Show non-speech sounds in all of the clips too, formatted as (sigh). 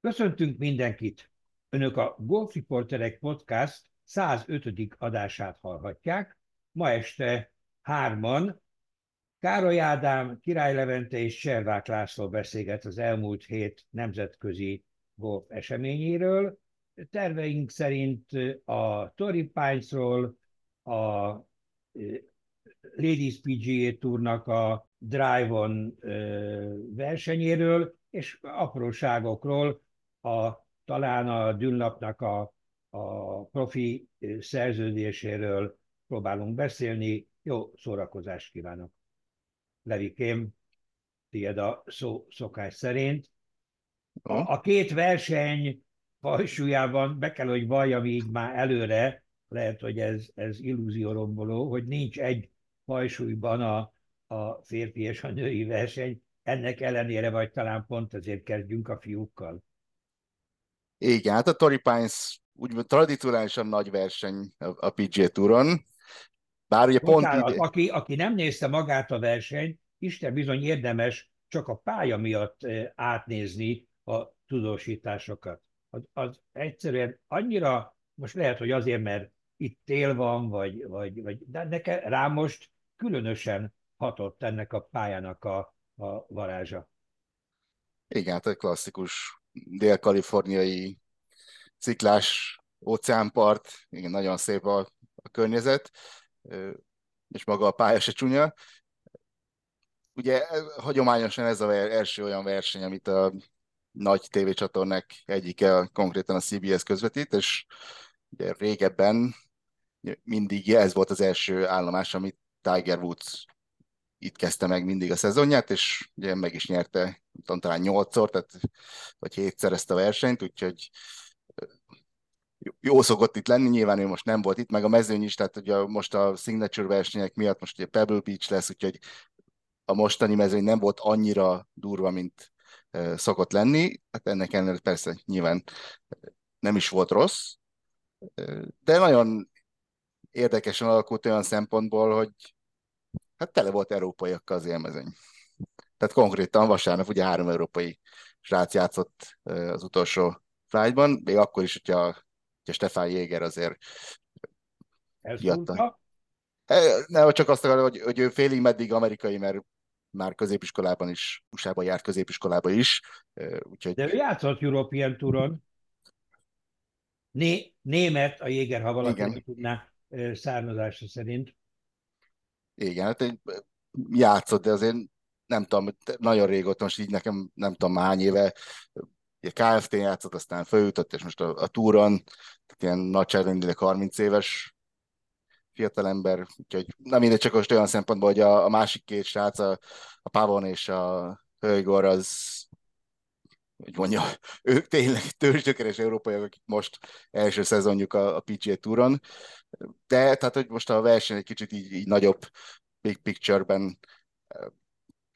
Köszöntünk mindenkit! Önök a Golf Reporterek Podcast 105. adását hallhatják. Ma este hárman Károly Ádám, Király Levente és Servák László beszélget az elmúlt hét nemzetközi golf eseményéről. Terveink szerint a Tory Pines-ról, a Ladies PGA Tournak a Drive-on versenyéről, és apróságokról, a, talán a Dünlapnak a, a profi szerződéséről próbálunk beszélni. Jó szórakozást kívánok! Levikém, tiéd a szó szokás szerint. A, a két verseny fajsúlyában be kell, hogy valljam így már előre, lehet, hogy ez, ez illúzióromboló, hogy nincs egy fajsúlyban a, a férfi és a női verseny, ennek ellenére, vagy talán pont ezért kezdjünk a fiúkkal. Igen, hát a Tory Pines úgy tradicionálisan nagy verseny a, a PGA Touron, bár ugye pont Bocsánat, ide... aki, aki nem nézte magát a versenyt, Isten bizony érdemes csak a pálya miatt eh, átnézni a tudósításokat. Az, az egyszerűen annyira, most lehet, hogy azért, mert itt tél van, vagy, vagy, vagy de nekem rá most különösen hatott ennek a pályának a, a varázsa. Igen, hát egy klasszikus dél-kaliforniai ciklás óceánpart, igen, nagyon szép a, a környezet, és maga a pálya se csúnya. Ugye hagyományosan ez az első olyan verseny, amit a nagy tévécsatornák egyike konkrétan a CBS közvetít, és ugye régebben mindig ez volt az első állomás, amit Tiger Woods itt kezdte meg mindig a szezonját, és ugye meg is nyerte tudom, talán nyolcszor, tehát, vagy hétszer ezt a versenyt, úgyhogy jó szokott itt lenni, nyilván ő most nem volt itt, meg a mezőny is, tehát ugye most a signature versenyek miatt most ugye Pebble Beach lesz, úgyhogy a mostani mezőny nem volt annyira durva, mint szokott lenni, hát ennek ellenére persze nyilván nem is volt rossz, de nagyon érdekesen alakult olyan szempontból, hogy hát tele volt európaiakkal az élmezőny. Tehát konkrétan vasárnap ugye három európai srác játszott az utolsó flight még akkor is, hogyha, hogyha Stefan Jéger azért kiadta. Ne, csak azt akarom, hogy, hogy ő félig meddig amerikai, mert már középiskolában is, USA-ban járt középiskolában is. Úgyhogy... De ő játszott European Touron. Né, német a Jéger, ha valaki tudná származása szerint. Igen, hát egy játszott, de azért nem tudom, nagyon régóta, most így nekem nem tudom hány éve, ugye KFT játszott, aztán följutott, és most a, a túron, tehát ilyen nagyságrendileg 30 éves fiatalember, úgyhogy nem mindegy, csak most olyan szempontból, hogy a, a másik két srác, a, a Pavon és a Hölgor, az hogy mondja, (laughs) ők tényleg törzsgyökeres európaiak, akik most első szezonjuk a, a PGA Touron, de tehát, hogy most a verseny egy kicsit így, így nagyobb big picture-ben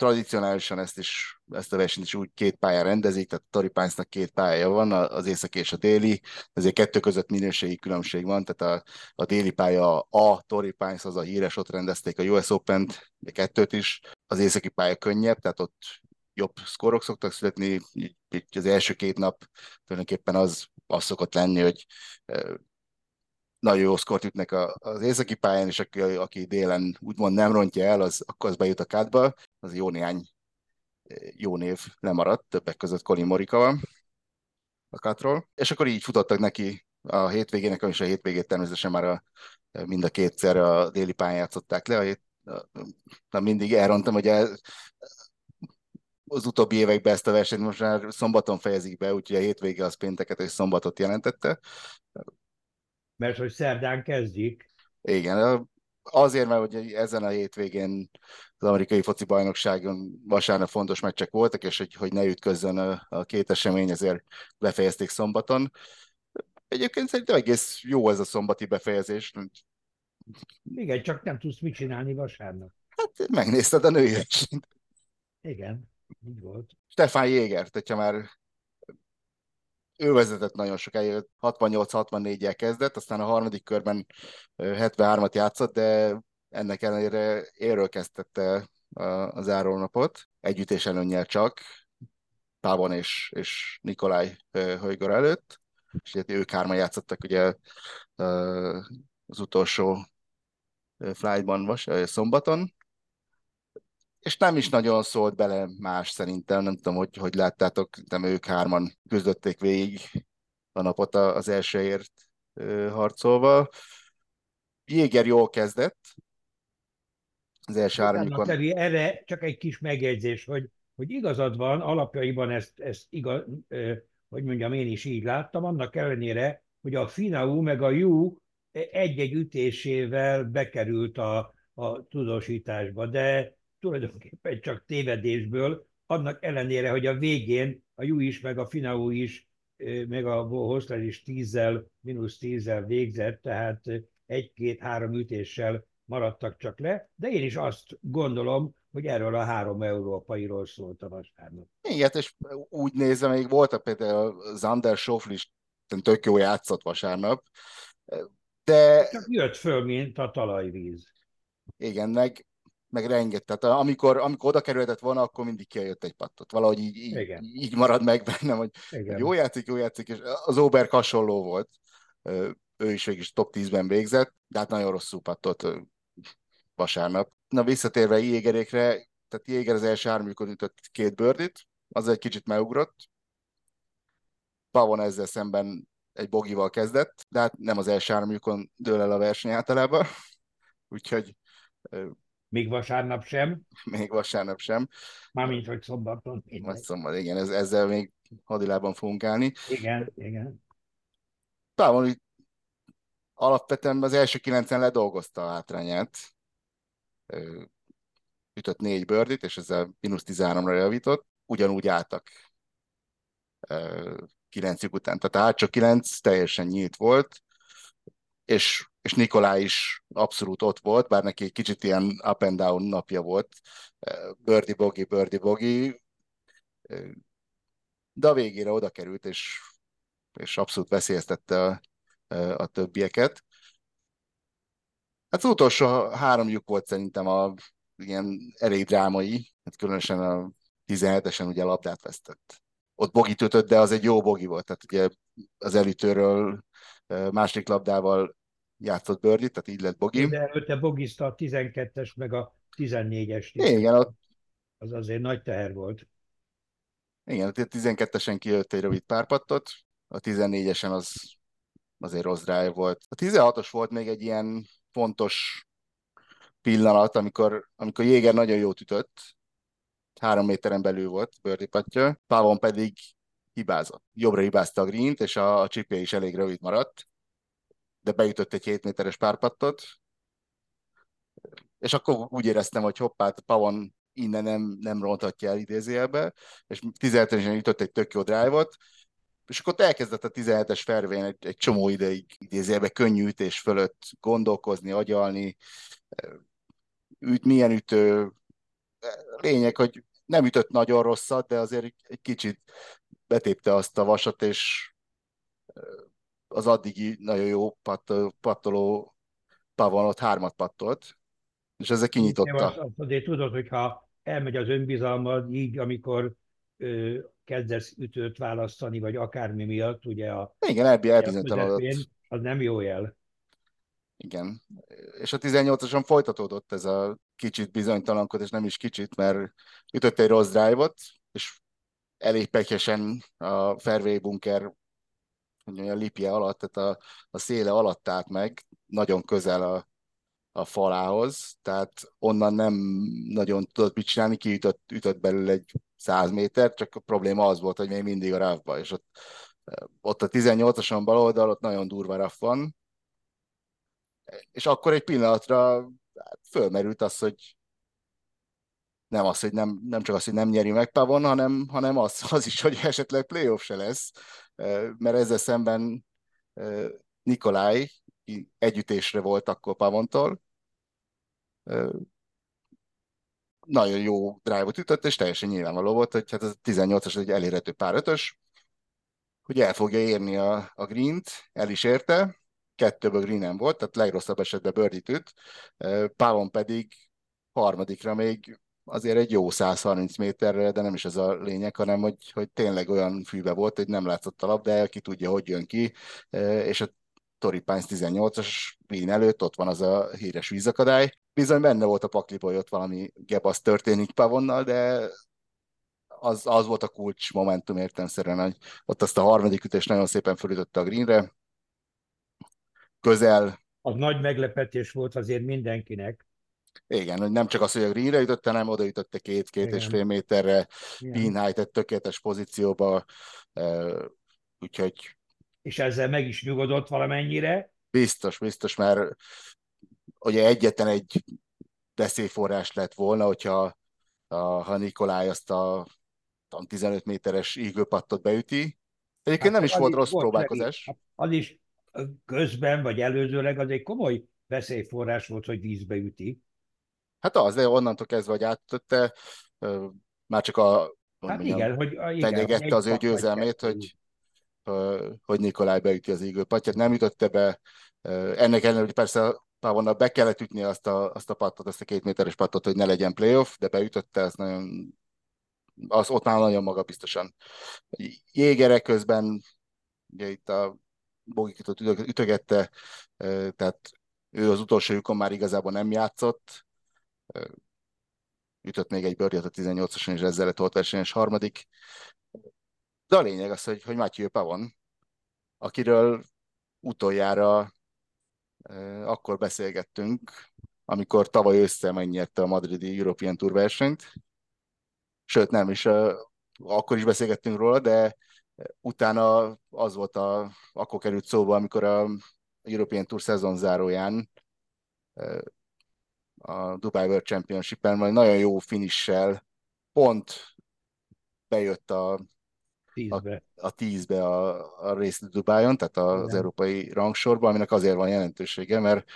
tradicionálisan ezt is, ezt a versenyt is úgy két pályán rendezik, tehát a Tory Pines-nak két pályája van, az északi és a déli, ezért kettő között minőségi különbség van, tehát a, a déli pálya a Tory Pines, az a híres, ott rendezték a US Open-t, de kettőt is, az északi pálya könnyebb, tehát ott jobb szkorok szoktak születni, így az első két nap tulajdonképpen az, az szokott lenni, hogy nagyon jó szkort ütnek az északi pályán, és aki, aki délen úgymond nem rontja el, az akkor az bejut a kádba, az jó néhány jó név lemaradt, többek között Colin Morikawa a kátról, és akkor így futottak neki a hétvégének, és a hétvégét természetesen már a, mind a kétszer a déli pályán játszották le, a hét, na, mindig elrontam, hogy el, az utóbbi években ezt a versenyt most már szombaton fejezik be, úgyhogy a hétvége az pénteket és szombatot jelentette mert hogy szerdán kezdik. Igen, azért, mert hogy ezen a hétvégén az amerikai foci bajnokságon vasárnap fontos meccsek voltak, és hogy, hogy ne ütközzön a, a két esemény, ezért befejezték szombaton. Egyébként szerintem egész jó ez a szombati befejezés. Igen, csak nem tudsz mit csinálni vasárnap. Hát megnézted a női. Igen, így volt. Stefan Jégert, hogyha már ő vezetett nagyon sokáig, 68-64-jel kezdett, aztán a harmadik körben 73-at játszott, de ennek ellenére érről kezdette a zárónapot, együttés előnyel csak, Pávon és, és Nikolaj Hölgör előtt, és ugye ők hárman játszottak ugye az utolsó flightban vas, szombaton, és nem is nagyon szólt bele más szerintem, nem tudom, hogy, hogy láttátok, nem ők hárman küzdötték végig a napot az elsőért harcolva. Jéger jól kezdett, az első három Erre csak egy kis megjegyzés, hogy, hogy igazad van, alapjaiban ezt, ezt igaz, hogy mondjam, én is így láttam, annak ellenére, hogy a Finau meg a Jú egy-egy ütésével bekerült a, a tudósításba, de tulajdonképpen csak tévedésből, annak ellenére, hogy a végén a Jú is, meg a Finau is, meg a Hoszler is tízzel, mínusz tízzel végzett, tehát egy-két-három ütéssel maradtak csak le, de én is azt gondolom, hogy erről a három európairól szólt a vasárnap. Igen, és úgy nézve, még voltak például Zander Schoffl is tök jó játszott vasárnap, de... Csak jött föl, mint a talajvíz. Igen, meg, meg rengeteg. Tehát amikor, amikor oda kerülhetett volna, akkor mindig kijött egy pattot. Valahogy így, így, így marad meg bennem, hogy, hogy jó játszik, jó játszik, és az Ober hasonló volt. Ő is végig top 10-ben végzett, de hát nagyon rosszul pattot vasárnap. Na visszatérve Jégerékre, tehát Jéger az első háromjukon ütött két bőrdit, az egy kicsit megugrott. Pavon ezzel szemben egy bogival kezdett, de hát nem az első háromjukon dől el a verseny általában. (laughs) Úgyhogy... Még vasárnap sem? Még vasárnap sem. Mármint, hogy szombaton. Vagy szombat, igen, ez, ezzel még hadilában fogunk állni. Igen, igen. Pávon alapvetően az első kilencen ledolgozta a hátrányát ütött négy bőrdit, és ezzel mínusz 13-ra javított, ugyanúgy álltak kilencük után. Tehát a csak kilenc teljesen nyílt volt, és, és Nikolá is abszolút ott volt, bár neki egy kicsit ilyen up and down napja volt, bördi bogi, bördi bogi, de a végére oda került, és, és abszolút veszélyeztette a, a többieket. Hát az utolsó három lyuk volt szerintem a ilyen elég drámai, hát különösen a 17-esen ugye labdát vesztett. Ott bogi ütött, de az egy jó bogi volt, tehát ugye az elütőről másik labdával játszott Bördi, tehát így lett bogi. De előtte bogizta a 12-es meg a 14-es. Igen, ott... Az azért nagy teher volt. Igen, a 12-esen kijött egy rövid párpattot, a 14-esen az azért rossz drive volt. A 16-os volt még egy ilyen fontos pillanat, amikor, amikor Jéger nagyon jót ütött, három méteren belül volt bőrdipatja, Pávon pedig hibázott. Jobbra hibázta a green és a, a csipje is elég rövid maradt, de beütött egy 7 méteres párpattot, és akkor úgy éreztem, hogy hoppát, Pavon innen nem, nem ronthatja el idézőjelbe, és 17-esen ütött egy tök jó drive-ot, és akkor elkezdett a 17-es fervén egy, egy csomó ideig idézélbe könnyű ütés fölött gondolkozni, agyalni, üt, milyen ütő. Lényeg, hogy nem ütött nagyon rosszat, de azért egy kicsit betépte azt a vasat, és az addigi nagyon jó pat, pattoló Pavon ott hármat pattolt, és ezzel kinyitotta. Azt azért tudod, hogyha elmegy az önbizalmad, így amikor kezdesz ütőt választani, vagy akármi miatt, ugye a... Igen, elbi elbizonytalanodott. Az nem jó jel. Igen. És a 18-ason folytatódott ez a kicsit bizonytalankodás, nem is kicsit, mert ütött egy rossz drive-ot, és elég pekesen a fairway bunker a lipje alatt, tehát a, a széle alatt állt meg, nagyon közel a, a falához, tehát onnan nem nagyon tudott mit csinálni, kiütött ütött belőle egy 100 méter, csak a probléma az volt, hogy még mindig a rávba, és ott, ott a 18-ason bal oldal, ott nagyon durva raff van, és akkor egy pillanatra fölmerült az, hogy nem az, hogy nem, nem csak az, hogy nem nyeri meg Pavon, hanem, hanem az, az is, hogy esetleg playoff se lesz, mert ezzel szemben Nikolaj együttésre volt akkor Pavontól, nagyon jó drive-ot ütött, és teljesen nyilvánvaló volt, hogy hát ez a 18-as egy elérhető pár ötös, hogy el fogja érni a, a green-t, el is érte, kettőből green volt, tehát legrosszabb esetben birdie üt, Pávon pedig harmadikra még azért egy jó 130 méterre, de nem is ez a lényeg, hanem hogy, hogy tényleg olyan fűbe volt, hogy nem látszott a labda, ki tudja, hogy jön ki, és a Tori Pines 18-as green előtt ott van az a híres vízakadály. Bizony benne volt a pakliba, hogy ott valami gebasz történik Pavonnal, de az, az volt a kulcs momentum értelmszerűen, hogy ott azt a harmadik ütést nagyon szépen fölütötte a greenre. Közel. Az nagy meglepetés volt azért mindenkinek. Igen, hogy nem csak az, hogy a greenre ütötte, hanem oda ütötte két-két és fél méterre, Pinhajt egy tökéletes pozícióba, úgyhogy... És ezzel meg is nyugodott valamennyire? Biztos, biztos, mert ugye egyetlen egy veszélyforrás lett volna, hogyha a, ha Nikolaj azt a 15 méteres ígőpattot beüti. Egyébként hát nem is volt rossz volt próbálkozás. Hát az is közben, vagy előzőleg az egy komoly veszélyforrás volt, hogy vízbe üti. Hát az, de onnantól kezdve, hogy áttötte, már csak a hát mondjam, igen, hogy, fenyegette az ő győzelmét, hogy, hogy Nikolaj beüti az ígőpatját. Nem ütötte be, ennek ellenére, hogy persze Pávonnak be kellett ütni azt a, azt a pattot, azt a két méteres pattot, hogy ne legyen playoff, de beütötte, ez nagyon az ott már nagyon magabiztosan. Jégerek közben, ugye itt a Bogikitot ütögette, tehát ő az utolsó lyukon már igazából nem játszott, ütött még egy bőrjét a 18-ason, és ezzel lett volt versenyes harmadik. De a lényeg az, hogy, hogy Matthew Pavon, akiről utoljára akkor beszélgettünk, amikor tavaly össze megnyerte a madridi European Tour versenyt, sőt nem is, akkor is beszélgettünk róla, de utána az volt a, akkor került szóba, amikor a European Tour szezon záróján a Dubai World Championship-en majd nagyon jó finissel pont bejött a tízbe a, a, tízbe a, a részt Dubájon, tehát az Igen. európai rangsorban, aminek azért van jelentősége, mert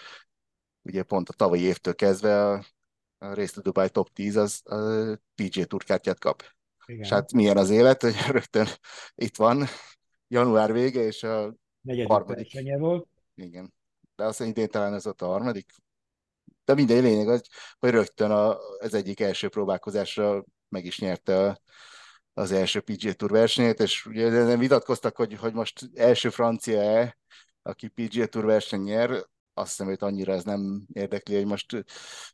ugye pont a tavalyi évtől kezdve a, a részt Dubai top 10 az a PG Tour kártyát kap. Igen. És hát milyen az élet, hogy (laughs) rögtön itt van, január vége, és a Negyedik harmadik. volt. Igen. De azt idén talán ez ott a harmadik. De minden lényeg az, hogy rögtön a, az egyik első próbálkozásra meg is nyerte a, az első PGA Tour versenyét, és ugye nem vitatkoztak, hogy, hogy most első francia-e, aki PGA Tour verseny nyer, azt hiszem, hogy annyira ez nem érdekli, hogy most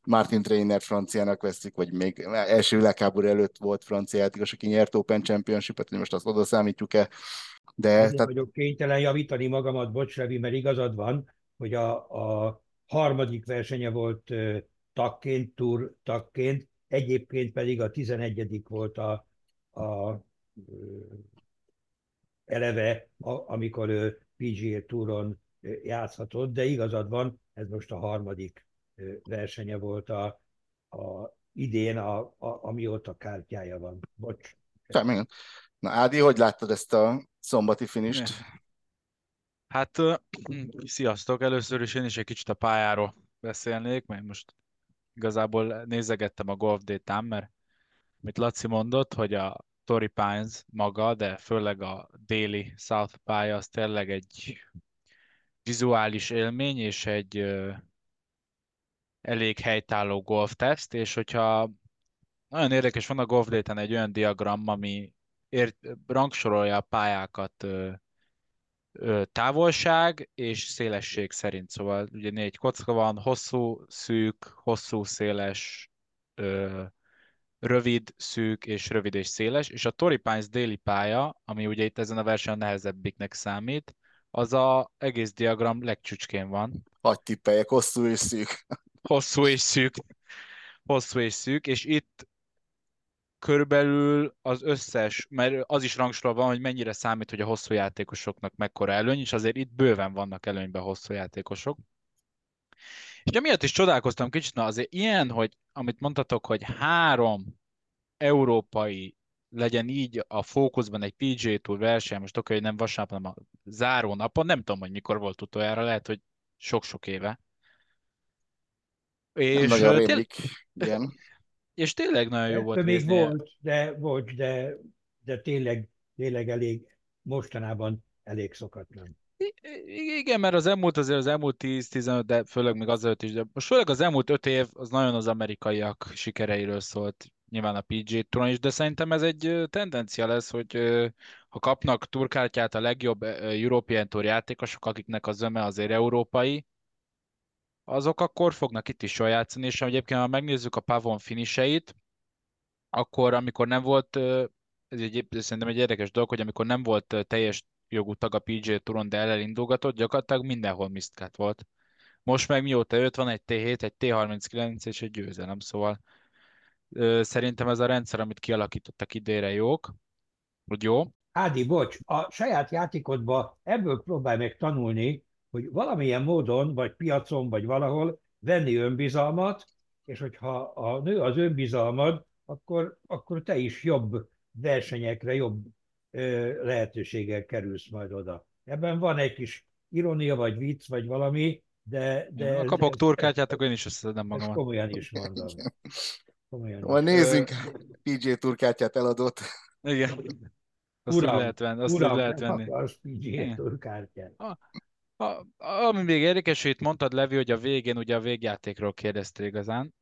Martin Trainer franciának veszik, vagy még első világháború előtt volt francia játékos, aki nyert Open Championship-et, hogy most azt oda számítjuk-e. De, Azért tehát... vagyok kénytelen javítani magamat, bocs, Revi, mert igazad van, hogy a, a harmadik versenye volt takként, tour takként, egyébként pedig a 11 volt a, a eleve, a, amikor ő PGA Touron játszhatott, de igazad van, ez most a harmadik versenye volt a, a idén, a, a, amióta kártyája van. Bocs. Semmi. Na Ádi, hogy láttad ezt a szombati finist? Hát, (clears throat) sziasztok! Először is én is egy kicsit a pályáról beszélnék, mert most igazából nézegettem a Golf Data-n, mert amit Laci mondott, hogy a Torrey Pines maga, de főleg a déli South pálya az tényleg egy vizuális élmény, és egy elég helytálló golfteszt, és hogyha nagyon érdekes, van a golf egy olyan diagram, ami ért, rangsorolja a pályákat ö, távolság és szélesség szerint. Szóval ugye négy kocka van, hosszú, szűk, hosszú, széles, ö, rövid, szűk és rövid és széles, és a Torrey Pines déli pálya, ami ugye itt ezen a versenyen nehezebbiknek számít, az a egész diagram legcsücskén van. Hagy tippeljek, hosszú és szűk. Hosszú és szűk. Hosszú és szűk, és itt körülbelül az összes, mert az is rangsorolva van, hogy mennyire számít, hogy a hosszú játékosoknak mekkora előny, és azért itt bőven vannak előnyben hosszú játékosok. És emiatt is csodálkoztam kicsit, na azért ilyen, hogy amit mondtatok, hogy három európai legyen így a fókuszban egy PGA Tour verseny, most oké, hogy nem vasárnap, hanem a záró napon, nem tudom, hogy mikor volt utoljára, lehet, hogy sok-sok éve. És nagyon rémlik, igen. (laughs) És tényleg nagyon jó volt. Még volt, de, volt, de, de tényleg, tényleg elég, mostanában elég szokatlan. Igen, mert az elmúlt azért az elmúlt 10-15, de főleg még azelőtt is, de most főleg az elmúlt 5 év az nagyon az amerikaiak sikereiről szólt, nyilván a PG Touron is, de szerintem ez egy tendencia lesz, hogy ha kapnak turkártyát a legjobb European Tour játékosok, akiknek az öme azért európai, azok akkor fognak itt is jól játszani, és egyébként ha megnézzük a Pavon finiseit, akkor amikor nem volt, ez egy, szerintem egy érdekes dolog, hogy amikor nem volt teljes jogú tag a PJ Touron, de elindulgatott, gyakorlatilag mindenhol misztkát volt. Most meg mióta jött, van egy T7, egy T39 és egy győzelem, szóval szerintem ez a rendszer, amit kialakítottak idére jók, hogy jó. Ádi, bocs, a saját játékodba ebből próbálj meg tanulni, hogy valamilyen módon, vagy piacon, vagy valahol venni önbizalmat, és hogyha a nő az önbizalmad, akkor, akkor te is jobb versenyekre, jobb lehetőséggel kerülsz majd oda. Ebben van egy kis ironia, vagy vicc, vagy valami, de... de ha kapok turkátját, akkor én is összedem magam. Ezt komolyan is mondom. Komolyan Majd nézzünk PJ turkátját eladott. Igen. Azt uram, lehet venni. Azt uram, lehet venni. PJ turkártyát. A, ami még érdekes, hogy itt mondtad, Levi, hogy a végén ugye a végjátékról kérdeztél igazán.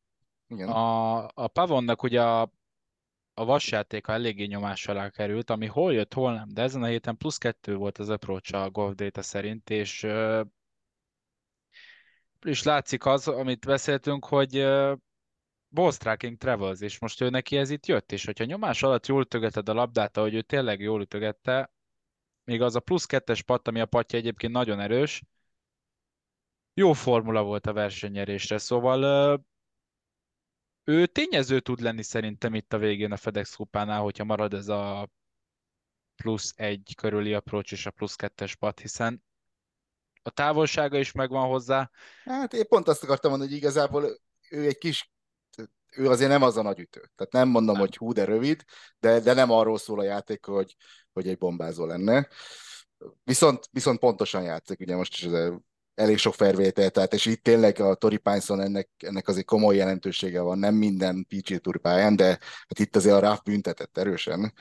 Igen. A, a Pavonnak ugye a a vasjátéka eléggé nyomás alá került, ami hol jött, hol nem, de ezen a héten plusz kettő volt az approach a Golf Data szerint, és és látszik az, amit beszéltünk, hogy ball striking travels, és most ő neki ez itt jött, és hogyha nyomás alatt jól ütögeted a labdát, ahogy ő tényleg jól ütögette, még az a plusz kettes patt, ami a patja egyébként nagyon erős, jó formula volt a versenyerésre, szóval ő tényező tud lenni szerintem itt a végén a FedEx kupánál, hogyha marad ez a plusz egy körüli approach és a plusz kettes pat, hiszen a távolsága is megvan hozzá. Hát én pont azt akartam mondani, hogy igazából ő egy kis ő azért nem az a nagy ütő. Tehát nem mondom, nem. hogy hú, de rövid, de, de nem arról szól a játék, hogy, hogy egy bombázó lenne. Viszont, viszont pontosan játszik, ugye most is ez elég sok felvétel, tehát és itt tényleg a Tori Pinson ennek, ennek azért komoly jelentősége van, nem minden PG Tour pályán, de hát itt azért a RAF büntetett erősen,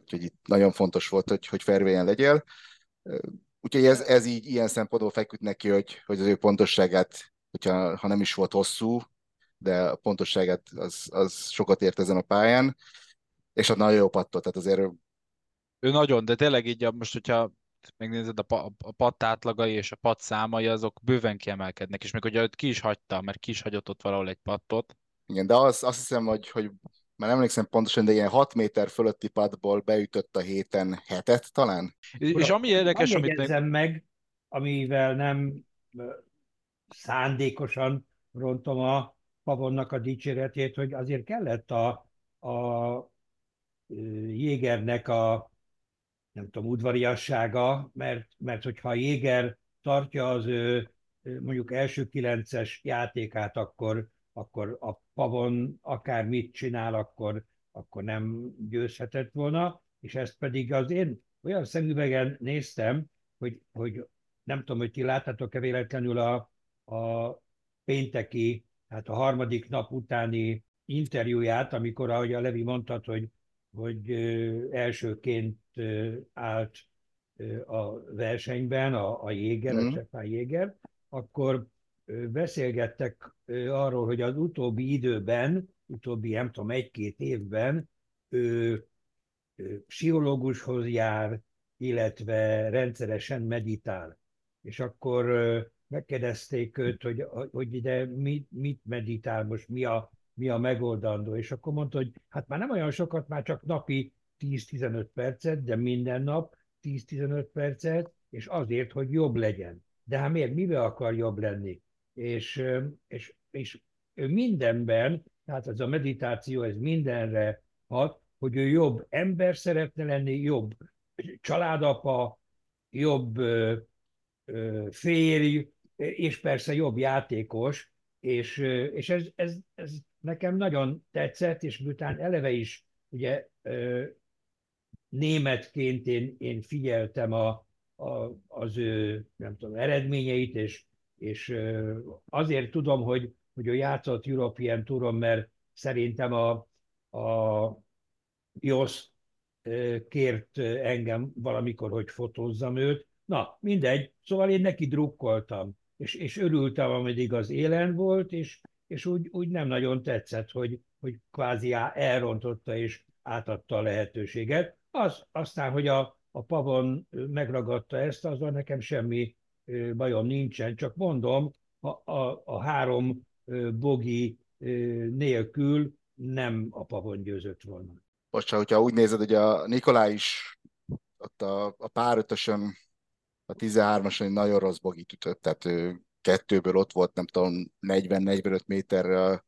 úgyhogy itt nagyon fontos volt, hogy, hogy fairwayen legyél. Úgyhogy ez, ez így ilyen szempontból feküdt neki, hogy, hogy az ő pontosságát, hogyha ha nem is volt hosszú, de a pontosságát az, az sokat ért ezen a pályán, és a nagyon jó pattot, tehát azért ő nagyon, de tényleg így most, hogyha megnézed, a, pa, a patt átlagai és a patt számai, azok bőven kiemelkednek, és még hogyha őt ki is hagyta, mert ki is hagyott ott valahol egy pattot. Igen, de az, azt hiszem, hogy, hogy már emlékszem pontosan, de ilyen 6 méter fölötti padból beütött a héten hetet talán. És, és ami érdekes, amit meg... meg, amivel nem szándékosan rontom a Pavonnak a dicséretét, hogy azért kellett a, a Jégernek a nem tudom, udvariassága, mert, mert hogyha Jéger tartja az ő mondjuk első kilences játékát, akkor, akkor a Pavon akár mit csinál, akkor, akkor nem győzhetett volna, és ezt pedig az én olyan szemüvegen néztem, hogy, hogy nem tudom, hogy ti láthatok-e véletlenül a, a pénteki, hát a harmadik nap utáni interjúját, amikor, ahogy a Levi mondtad, hogy hogy elsőként állt a versenyben a, a Jéger, mm. a Stefan Jéger, akkor beszélgettek arról, hogy az utóbbi időben, utóbbi nem tudom, egy-két évben ő pszichológushoz jár, illetve rendszeresen meditál. És akkor megkérdezték őt, hogy, hogy ide mit, mit meditál most, mi a mi a megoldandó. És akkor mondta, hogy hát már nem olyan sokat, már csak napi 10-15 percet, de minden nap 10-15 percet, és azért, hogy jobb legyen. De hát miért, mivel akar jobb lenni? És, és, és ő mindenben, tehát ez a meditáció, ez mindenre hat, hogy ő jobb ember szeretne lenni, jobb családapa, jobb férj, és persze jobb játékos, és, és ez, ez, ez nekem nagyon tetszett, és miután eleve is ugye németként én, én figyeltem a, a, az ő nem tudom, eredményeit, és, és azért tudom, hogy, hogy ő játszott European Touron, mert szerintem a, a JOS kért engem valamikor, hogy fotózzam őt, Na, mindegy. Szóval én neki drukkoltam, és, és örültem, ameddig az élen volt, és, és úgy, úgy nem nagyon tetszett, hogy, hogy kvázi elrontotta és átadta a lehetőséget. Az, aztán, hogy a, a pavon megragadta ezt, azon nekem semmi bajom nincsen, csak mondom, a, a, a három bogi nélkül nem a pavon győzött volna. Most, hogyha úgy nézed, hogy a Nikolá is ott a, a párötösön, a 13-ason nagyon rossz bogit ütött, tehát ő kettőből ott volt, nem tudom, 40-45 méterre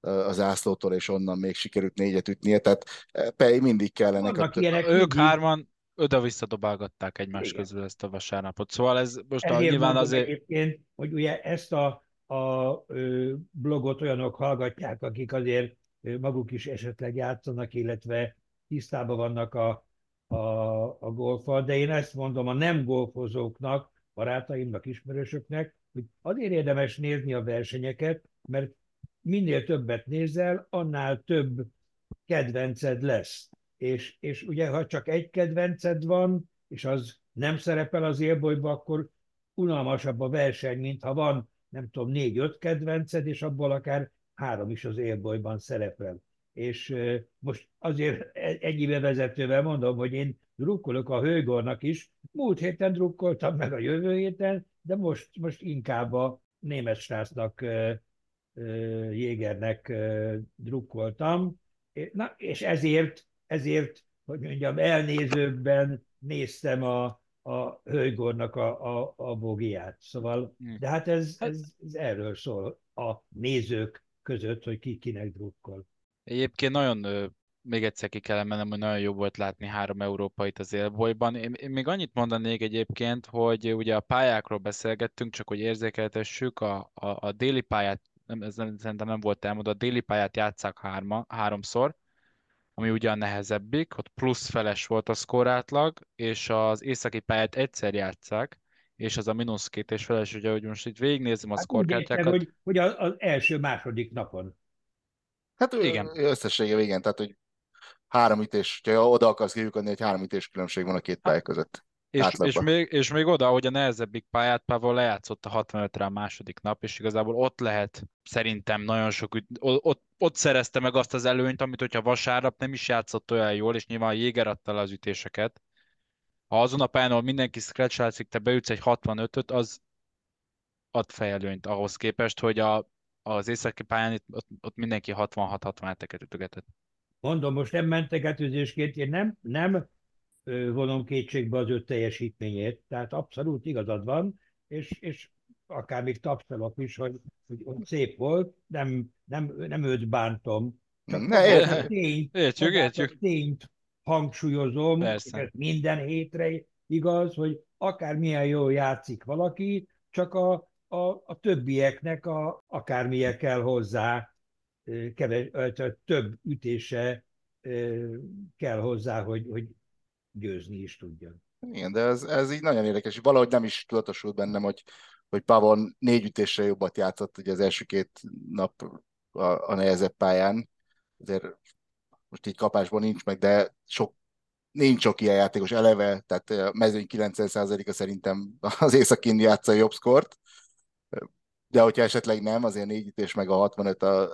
az ászlótól, és onnan még sikerült négyet ütnie, tehát Pej mindig kellene. Vannak ilyenek, ők hárman oda-vissza dobálgatták egymás Igen. közül ezt a vasárnapot. Szóval ez most a, nyilván azért... Egyébként, hogy ugye ezt a, a blogot olyanok hallgatják, akik azért maguk is esetleg játszanak, illetve tisztában vannak a, a, a golfal, de én ezt mondom a nem golfozóknak, barátaimnak, ismerősöknek, hogy azért érdemes nézni a versenyeket, mert minél többet nézel, annál több kedvenced lesz. És, és ugye, ha csak egy kedvenced van, és az nem szerepel az élbolyba, akkor unalmasabb a verseny, mint ha van, nem tudom, négy-öt kedvenced, és abból akár három is az élbolyban szerepel. És most azért e, egyébe vezetővel mondom, hogy én drukkolok a Hőgornak is. Múlt héten drukkoltam meg a jövő héten, de most, most inkább a német srácnak, Jégernek drukkoltam. Na, és ezért, ezért, hogy mondjam, elnézőbben néztem a, a Hőgornak a, a, a bogiát. Szóval, hm. de hát ez, hát- ez, ez erről szól a nézők között, hogy ki kinek drukkol. Egyébként nagyon még egyszer ki kell mennem, hogy nagyon jó volt látni három európait az élbolyban. Én, én még annyit mondanék egyébként, hogy ugye a pályákról beszélgettünk, csak hogy érzékeltessük, a, a, a déli pályát, nem, ez nem, szerintem nem volt elmondva, a déli pályát játszák hárma, háromszor, ami ugyan nehezebbik, ott plusz feles volt a szkorátlag, és az északi pályát egyszer játszák, és az a mínusz két és feles, ugye, hogy most itt végignézem a hát szkorkártyákat. hogy, hogy az első-második napon. Hát igen. összességében igen, tehát hogy három ütés, ha oda akarsz kiukadni, hogy három ütés különbség van a két pálya között. És, és, még, és még oda, hogy a nehezebbik pályát Pavel lejátszott a 65-re a második nap, és igazából ott lehet szerintem nagyon sok, üt... ott, ott szerezte meg azt az előnyt, amit hogyha vasárnap nem is játszott olyan jól, és nyilván Jéger adta le az ütéseket. Ha azon a pályán, ahol mindenki scratch te beütsz egy 65-öt, az ad fejelőnyt ahhoz képest, hogy a, az északi pályán itt, ott, ott mindenki 66-67-eket ütögetett. Mondom, most nem mentegetőzésként, én nem, nem vonom kétségbe az ő teljesítményét, tehát abszolút igazad van, és, és akár még tapsolok is, hogy, hogy, szép volt, nem, nem, nem őt bántom. Csak ne, értjük, tényt, értjük, értjük. tényt hangsúlyozom, ez minden hétre igaz, hogy akár milyen jól játszik valaki, csak a, a, a többieknek a, akármilyen kell hozzá keves, több ütése kell hozzá, hogy, hogy győzni is tudjon. Igen, de ez, ez így nagyon érdekes, valahogy nem is tudatosult bennem, hogy, hogy Pavon négy ütésre jobbat játszott ugye az első két nap a, a nehezebb pályán. Azért most így kapásban nincs meg, de sok nincs sok ilyen játékos eleve, tehát a mezőny 90%-a szerintem az északin játsza jobb szkort, de hogyha esetleg nem, azért négy ütés meg a 65 a,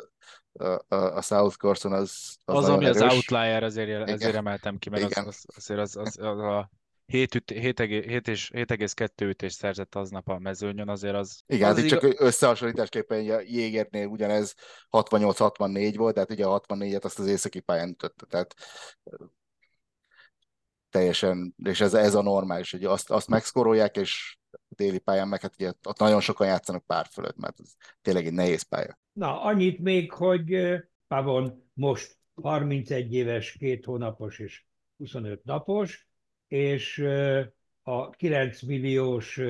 a, a South Corson az Az, az ami erős. az outlier, ezért, ezért emeltem ki, mert Igen. az, az, azért az, az, az a 7,2 ütés szerzett aznap a mezőnyön, azért az... Igen, az hát igaz... csak összehasonlításképpen a Jégernél ugyanez 68-64 volt, tehát ugye a 64-et azt az északi pályán ütötte, tehát teljesen, és ez, ez a normális, hogy azt, azt megszkorolják, és déli pályán meg hát ugye ott nagyon sokan játszanak pár fölött, mert ez tényleg egy nehéz pálya. Na, annyit még, hogy Pavon most 31 éves, két hónapos és 25 napos, és a 9 milliós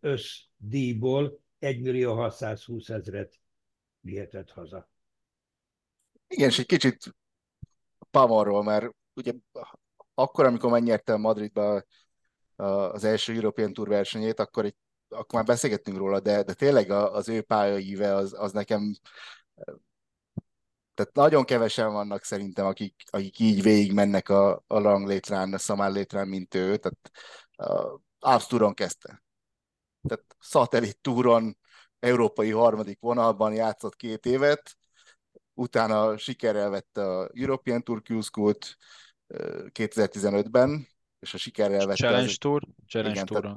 összdíjból 1 millió 620 ezret vihetett haza. Igen, és egy kicsit Pavonról, mert ugye akkor, amikor megnyerte Madridba az első European Tour versenyét, akkor, egy, akkor már beszélgettünk róla, de, de tényleg az ő pályaíve az, az nekem Tehát nagyon kevesen vannak szerintem, akik, akik így végig mennek a, a ranglétrán, a szamárlétrán, mint ő. Tehát uh, túron kezdte. Tehát szatellit túron, európai harmadik vonalban játszott két évet, utána sikerrel vette a European Tour Q-School-t 2015-ben, és a sikerrel vette... Challenge az... Tour? Challenge igen, Tour.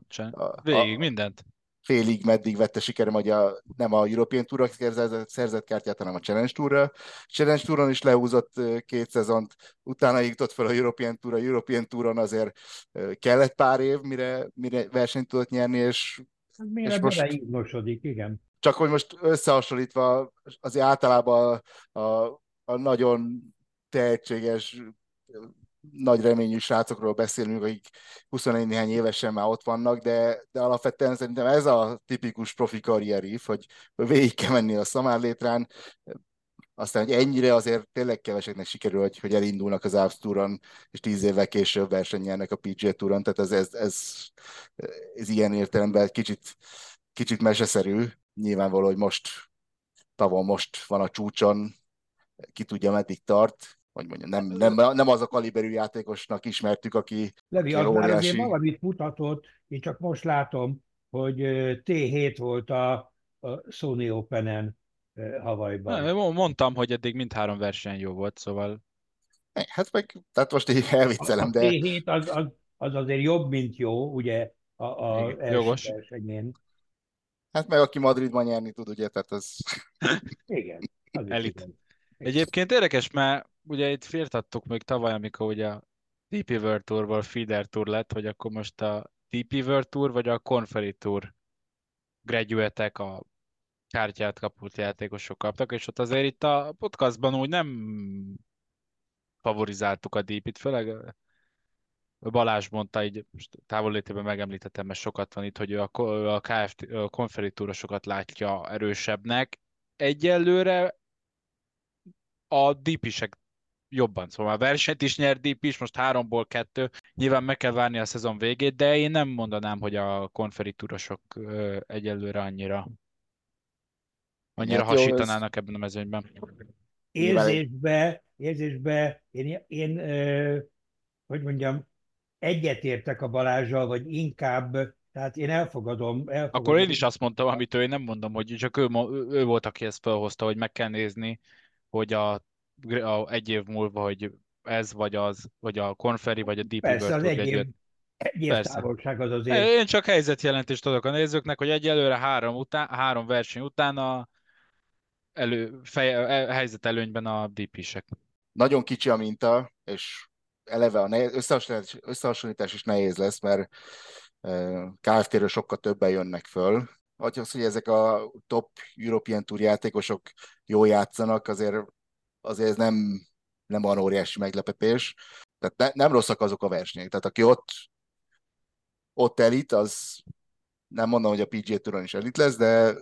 Végig a, mindent? Félig meddig vette sikerem, hogy a, nem a European Tour-ra szerzett, szerzett kártyát, hanem a Challenge Tour-ra. Challenge Touron is lehúzott két szezont, utána jutott fel a European Tour, a European Touron azért kellett pár év, mire, mire versenyt tudott nyerni, és Mire és most, igen. Csak hogy most összehasonlítva, azért általában a, a, a nagyon tehetséges, nagy reményű srácokról beszélünk, akik 21 néhány évesen már ott vannak, de, de alapvetően szerintem ez a tipikus profi karrierív, hogy végig kell menni a szamárlétrán, aztán, hogy ennyire azért tényleg keveseknek sikerül, hogy, hogy elindulnak az Alps Touron, és tíz évvel később versenyelnek a PGA Touron, tehát ez, ez, ez, ez ilyen értelemben kicsit, kicsit meseszerű. Nyilvánvaló, hogy most tavon most van a csúcson, ki tudja meddig tart, hogy mondjam, nem, nem, nem az a kaliberű játékosnak ismertük, aki Levi, az óriási... már azért valamit mutatott, én csak most látom, hogy T7 volt a, a Sony Open-en Havajban. Nem, mondtam, hogy eddig mindhárom verseny jó volt, szóval... Hát meg, tehát most így elviccelem, de... A T7 az, az, az azért jobb, mint jó, ugye, a, a Igen, első jogos. versenyén. Hát meg aki Madridban nyerni tud, ugye, tehát az... Igen. Az Elit. Igen. Egyébként érdekes, mert ugye itt firtattuk még tavaly, amikor ugye a DP World Tourból Feeder Tour lett, hogy akkor most a DP World Tour vagy a Conferi Tour graduate a kártyát kapott játékosok kaptak, és ott azért itt a podcastban úgy nem favorizáltuk a DP-t, főleg Balázs mondta, így most távollétében megemlítettem, mert sokat van itt, hogy a, a KFT a konferitúrosokat látja erősebbnek. Egyelőre a DP-sek jobban, szóval a versenyt is nyert DP is, most háromból kettő, nyilván meg kell várni a szezon végét, de én nem mondanám, hogy a konferitúrosok egyelőre annyira annyira hát hasítanának jó, ez... ebben a mezőnyben. Érzésbe, érzésbe én, én ö, hogy mondjam, egyetértek a Balázsjal, vagy inkább, tehát én elfogadom, elfogadom. Akkor én is azt mondtam, amit ő, én nem mondom, hogy csak ő, ő volt, aki ezt felhozta, hogy meg kell nézni, hogy a, a egy év múlva, hogy ez vagy az, vagy a Conferi, vagy a DP Persze, az egy év, egy év távolság az azért. Én csak helyzetjelentést adok a nézőknek, hogy egyelőre három, után, három verseny után a elő, fej, e, helyzet előnyben a DP-sek. Nagyon kicsi a minta, és eleve a nehéz, összehasonlítás, összehasonlítás is nehéz lesz, mert KFT-ről sokkal többen jönnek föl. Az, hogy ezek a top European Tour játékosok jól játszanak, azért, azért ez nem, nem van óriási meglepetés. Tehát ne, nem rosszak azok a versenyek. Tehát aki ott, ott elit, az nem mondom, hogy a PGA Touron is elit lesz, de,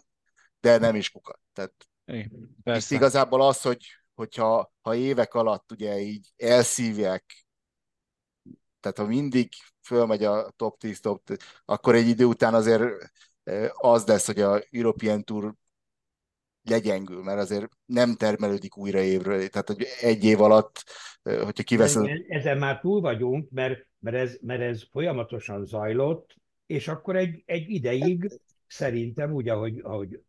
de nem is kuka. Tehát Igen, itt igazából az, hogy hogyha ha évek alatt ugye így elszívják tehát ha mindig fölmegy a top 10, top 10, akkor egy idő után azért az lesz, hogy a European Tour legyengül, mert azért nem termelődik újra évről. Tehát, hogy egy év alatt, hogyha kiveszed... Ezen már túl vagyunk, mert, mert, ez, mert ez folyamatosan zajlott, és akkor egy, egy ideig szerintem úgy, ahogy, ahogy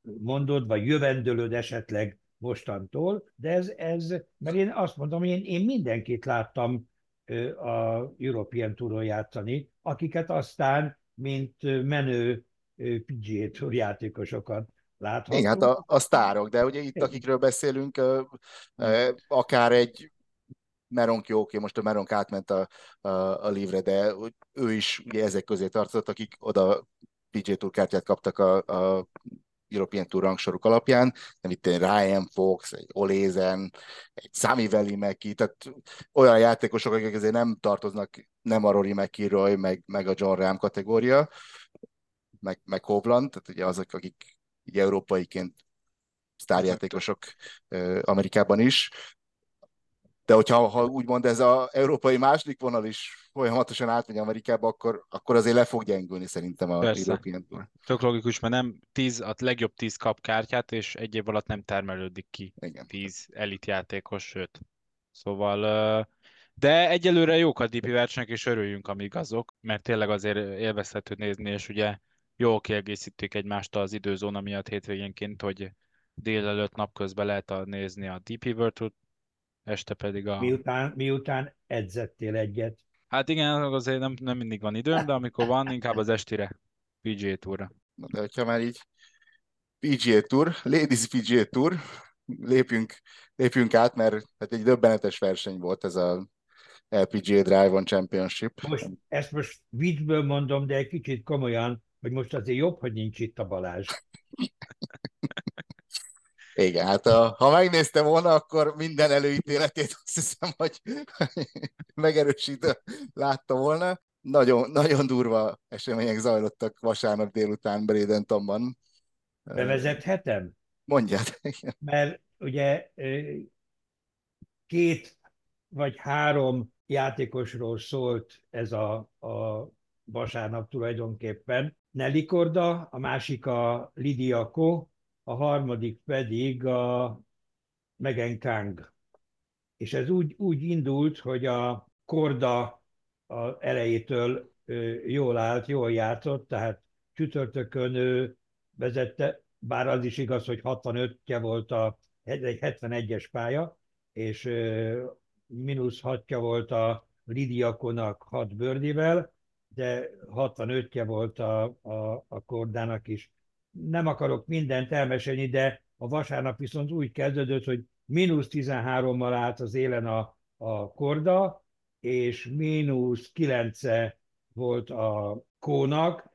mondod, vagy jövendőlöd esetleg mostantól, de ez, ez mert én azt mondom, én, én mindenkit láttam a European Touron játszani, akiket aztán, mint menő PGA Tour (laughs) játékosokat láthatunk. Igen, hát a, a sztárok, de ugye itt, akikről beszélünk, akár egy Meronk jó, oké, most a Meronk átment a, a, a livre, de ő is ugye ezek közé tartozott, akik oda PGA Tour kártyát kaptak a, a European Tour rangsoruk alapján, nem itt egy Ryan Fox, egy Olézen, egy Sami Veli Meki, tehát olyan játékosok, akik azért nem tartoznak, nem a Rory McIlroy, meg, meg a John Ram kategória, meg, meg Hovland, tehát ugye azok, akik így európaiként sztárjátékosok Amerikában is. de hogyha ha úgymond ez az európai második vonal is folyamatosan átmegy Amerikába, akkor, akkor azért le fog gyengülni szerintem a. European Tour. Tök logikus, mert nem tíz, a legjobb tíz kap kártyát, és egy év alatt nem termelődik ki Igen. tíz elitjátékos, sőt. Szóval, de egyelőre jók a DP versenyek, és örüljünk, amíg azok, mert tényleg azért élvezhető nézni, és ugye jól kiegészítik egymást az időzóna miatt hétvégénként, hogy délelőtt napközben lehet a, nézni a DP World este pedig a... Miután, miután edzettél egyet. Hát igen, azért nem, nem mindig van időm, de amikor van, inkább az estire, PGA Tourra. Na, de hogyha már így PGA Tour, Ladies PGA Tour, lépjünk, lépjünk át, mert hát egy döbbenetes verseny volt ez a LPGA Drive-on Championship. Most, ezt most viccből mondom, de egy kicsit komolyan, hogy most azért jobb, hogy nincs itt a Balázs. Igen, hát a, ha megnéztem volna, akkor minden előítéletét azt hiszem, hogy (laughs) megerősítő látta volna. Nagyon, nagyon durva események zajlottak vasárnap délután Bradentonban. Bevezethetem? Mondjad. (laughs) Mert ugye két vagy három játékosról szólt ez a, a vasárnap tulajdonképpen. Nelly Korda, a másik a Lidia Ko, a harmadik pedig a Megan Kang. És ez úgy, úgy indult, hogy a Korda a elejétől jól állt, jól játszott, tehát csütörtökön ő vezette, bár az is igaz, hogy 65-je volt a, egy 71-es pálya, és mínusz 6 volt a Lidiakonak 6 bőrdivel, de 65-je volt a, a, a Kordának is. Nem akarok mindent elmesélni, de a vasárnap viszont úgy kezdődött, hogy mínusz 13-mal állt az élen a, a Korda, és mínusz 9 volt a Kónak,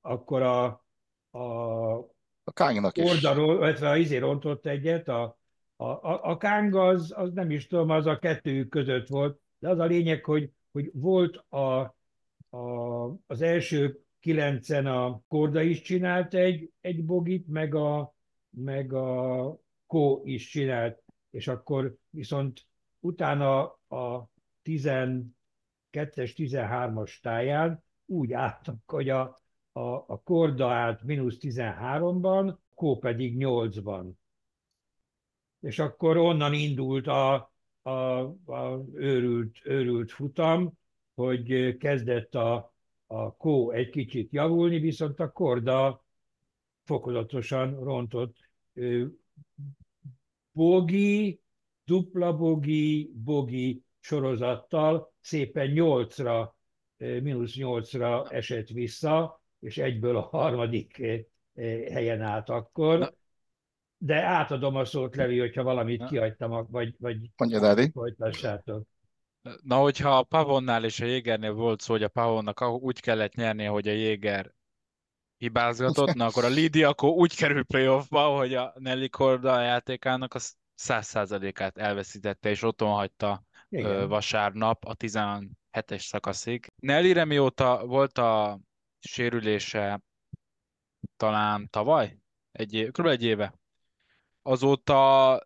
akkor a, a A Kangnak is. Kordaról, illetve a izé rontott egyet, a, a, a, a Káng az, az nem is tudom, az a kettőjük között volt, de az a lényeg, hogy, hogy volt a, a, az első kilencen a Korda is csinált egy, egy bogit, meg a, meg a Kó is csinált, és akkor viszont utána a 12-es, 13-as táján úgy álltak, hogy a, a, a Korda állt mínusz 13-ban, Kó pedig 8-ban. És akkor onnan indult a, a, a őrült, őrült futam, hogy kezdett a, a kó egy kicsit javulni, viszont a korda fokozatosan rontott. Bogi, dupla bogi, bogi sorozattal szépen nyolcra, mínusz nyolcra esett vissza, és egyből a harmadik helyen állt akkor. Na. De átadom a szót, Levi, hogyha valamit Na. kihagytam, vagy, vagy folytassátok. Na, hogyha a Pavonnál és a Jégernél volt szó, hogy a Pavonnak úgy kellett nyernie, hogy a Jéger hibázgatott, na akkor a Lidia akkor úgy kerül playoffba, hogy a Nelly Korda játékának a száz százalékát elveszítette, és otthon hagyta Igen. vasárnap a 17-es szakaszig. Nellyre mióta volt a sérülése talán tavaly? Egy év, kb. egy éve. Azóta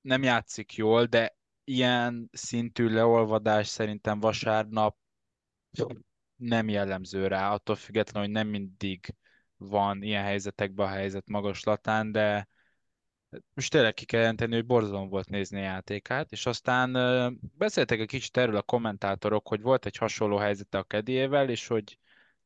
nem játszik jól, de ilyen szintű leolvadás szerintem vasárnap nem jellemző rá, attól függetlenül, hogy nem mindig van ilyen helyzetekben a helyzet magaslatán, de most tényleg ki kell jelenteni, hogy borzalom volt nézni a játékát, és aztán beszéltek egy kicsit erről a kommentátorok, hogy volt egy hasonló helyzete a kedélyével, és hogy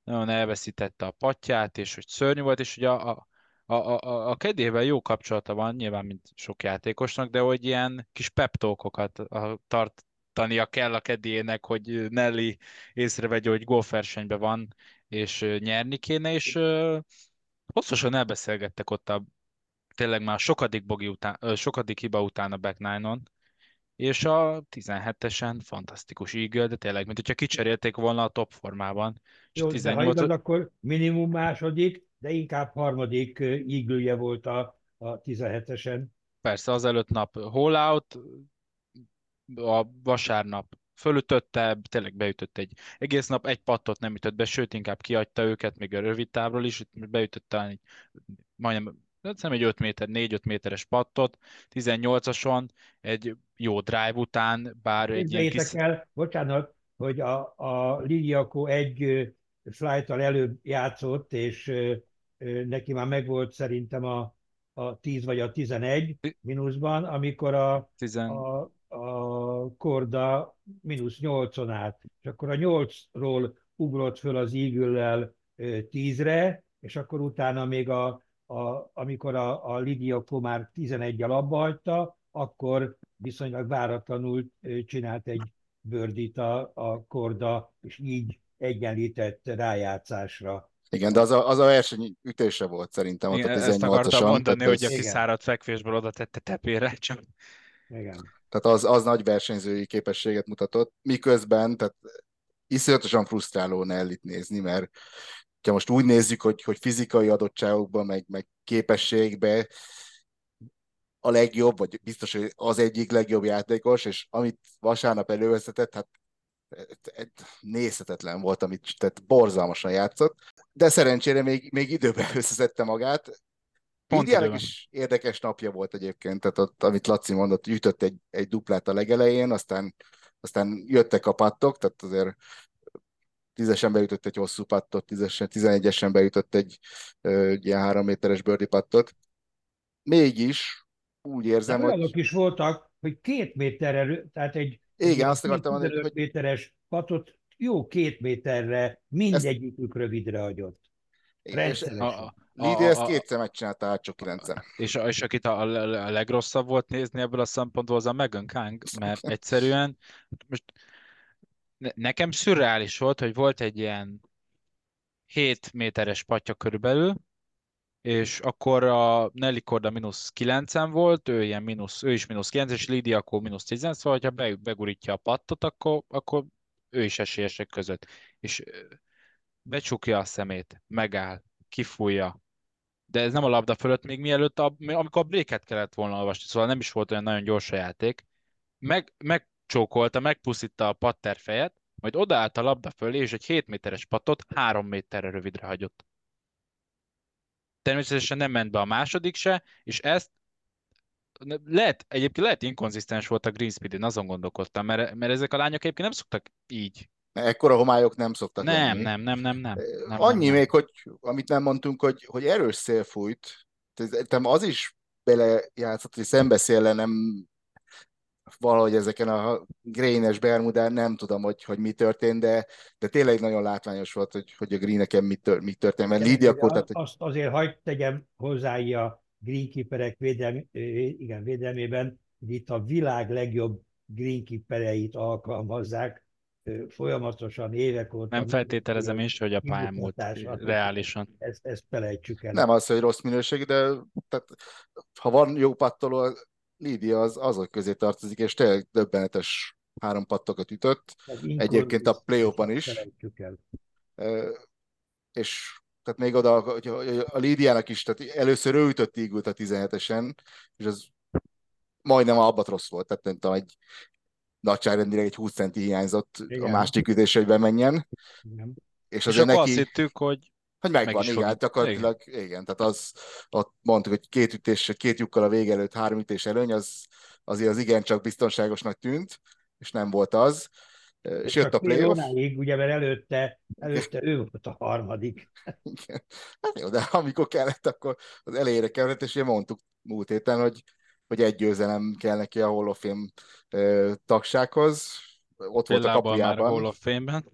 nagyon elveszítette a patját, és hogy szörnyű volt, és hogy a, a a, a, a kedével jó kapcsolata van, nyilván, mint sok játékosnak, de hogy ilyen kis peptókokat tartania kell a kedének, hogy Nelly észrevegye, hogy golfversenyben van, és nyerni kéne, és hosszasan elbeszélgettek ott a tényleg már sokadik, bogi után, sokadik hiba után a back nine-on, és a 17-esen fantasztikus eagle, de tényleg, mint hogyha kicserélték volna a top formában. És Jó, 18... de ha igaz, akkor minimum második, de inkább harmadik íglője volt a, a 17-esen. Persze, az előtt nap hollout, a vasárnap fölütötte, tényleg beütött egy egész nap, egy pattot nem ütött be, sőt inkább kiadta őket, még a rövid távról is, beütötte egy, majdnem nem egy 5 méter, 4-5 méteres pattot, 18-ason egy jó drive után, bár egy ilyen kis... el, bocsánat, hogy a, a Ligiakó egy flight előbb játszott, és neki már megvolt szerintem a, a 10 vagy a 11 mínuszban, amikor a, Tizen... a, a Korda mínusz 8-on állt. És akkor a 8-ról ugrott föl az eagle 10-re, és akkor utána még a, a, amikor a, a Ligiakó már 11-jel abba hagyta, akkor viszonylag váratlanul csinált egy bőrdít a, a korda, és így egyenlített rájátszásra. Igen, de az a, az a verseny ütése volt szerintem Igen, ott a 18 Ezt akartam mondani, hogy ez... aki száradt fekvésből oda tette tepére, csak... Igen. Tehát az, az nagy versenyzői képességet mutatott, miközben, tehát iszonyatosan frusztráló Nellit nézni, mert ha most úgy nézzük, hogy, hogy fizikai adottságokban, meg, meg képességbe a legjobb, vagy biztos, hogy az egyik legjobb játékos, és amit vasárnap elővezetett, hát nézhetetlen volt, amit tehát borzalmasan játszott, de szerencsére még, még időben (laughs) összeszedte magát. Pont is érdekes napja volt egyébként, tehát ott, amit Laci mondott, ütött egy, egy duplát a legelején, aztán, aztán jöttek a pattok, tehát azért tízesen beütött egy hosszú pattot, tízesen, tizenegyesen beütött egy ö, ilyen három méteres birdie pattot. Mégis úgy érzem, De hogy... is voltak, hogy két méterre, tehát egy igen, azt akartam mondani, hogy... méteres patot jó két méterre mindegyikük ezt... rövidre hagyott. Rendszeresen. A, a, Lídia ezt kétszer megcsinálta hát csak kilencen. És, és akit a, a, legrosszabb volt nézni ebből a szempontból, az a Megan Kang, mert (laughs) egyszerűen most nekem szürreális volt, hogy volt egy ilyen 7 méteres patya körülbelül, és akkor a Nelly Korda mínusz 9 volt, ő, ilyen mínusz, ő is mínusz 9, és Lidia akkor mínusz 10, szóval ha be, begurítja a pattot, akkor, akkor ő is esélyesek között. És becsukja a szemét, megáll, kifújja, de ez nem a labda fölött, még mielőtt, a, amikor a bréket kellett volna olvasni, szóval nem is volt olyan nagyon gyors a játék. Meg, megcsókolta, megpuszítta a patter fejet, majd odaállt a labda fölé, és egy 7 méteres patot 3 méterre rövidre hagyott. Természetesen nem ment be a második se, és ezt lehet, egyébként lehet inkonzisztens volt a Greenspeed, én azon gondolkodtam, mert, mert ezek a lányok egyébként nem szoktak így. Ekkora homályok nem szoktak nem, lenni. Nem, nem, nem, nem. nem Annyi nem, még, hogy amit nem mondtunk, hogy, hogy erős szél fújt, tehát az is belejátszott, hogy szembeszélle nem valahogy ezeken a grénes Bermudán nem tudom, hogy, hogy mi történt, de, de tényleg nagyon látványos volt, hogy, hogy a greeneken mi, tör, mi történt, mert Lídia akkor... Tehát, azt azért hagyd tegyem hozzá a greenkeeperek védelmi, igen, védelmében, hogy itt a világ legjobb greenkeepereit alkalmazzák, folyamatosan évek óta. Nem feltételezem is, hogy a pályán múlt reálisan. Ezt, ezt felejtsük el. Nem az, hogy rossz minőség, de tehát, ha van jó pattoló, Lídia az azok közé tartozik, és tényleg döbbenetes három pattokat ütött. Egyébként a play is. És tehát még oda, hogy a Lídiának is, tehát először ő ütött ígult a 17-esen, és az majdnem albatrosz volt, tehát nem tudom, egy nagyságrendileg egy 20 centi hiányzott Igen. a másik ütés, hogy bemenjen. Igen. És, és akkor neki... azt hittük, hogy hogy megvan, meg igen, fog... gyakorlatilag, igen. igen, tehát az, ott mondtuk, hogy két ütés, két lyukkal a vége előtt három ütés előny, az azért az igencsak biztonságosnak tűnt, és nem volt az. És jött a playoff. Onáig, ugye, mert előtte, előtte ő volt a harmadik. (laughs) Igen. Hát jó, de amikor kellett, akkor az elejére kellett, és ugye mondtuk múlt héten, hogy, hogy egy győzelem kell neki a Hall of Fame tagsághoz. Ott volt a kapujában. Már Hall of Fame-ben.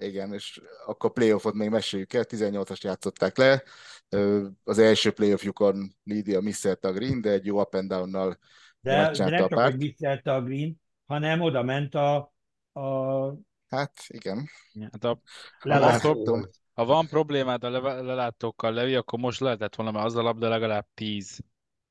Igen, és akkor playoffot még meséljük el, 18-as játszották le. Az első playoffjukon Lídia misszelte a green, de egy jó up and down-nal de, de nem csak, hogy misszelte a green, hanem oda ment a, a... Hát igen. Hát a, a, ha van problémád a lelátókkal, Levi, akkor most lehetett volna, mert az a labda legalább 10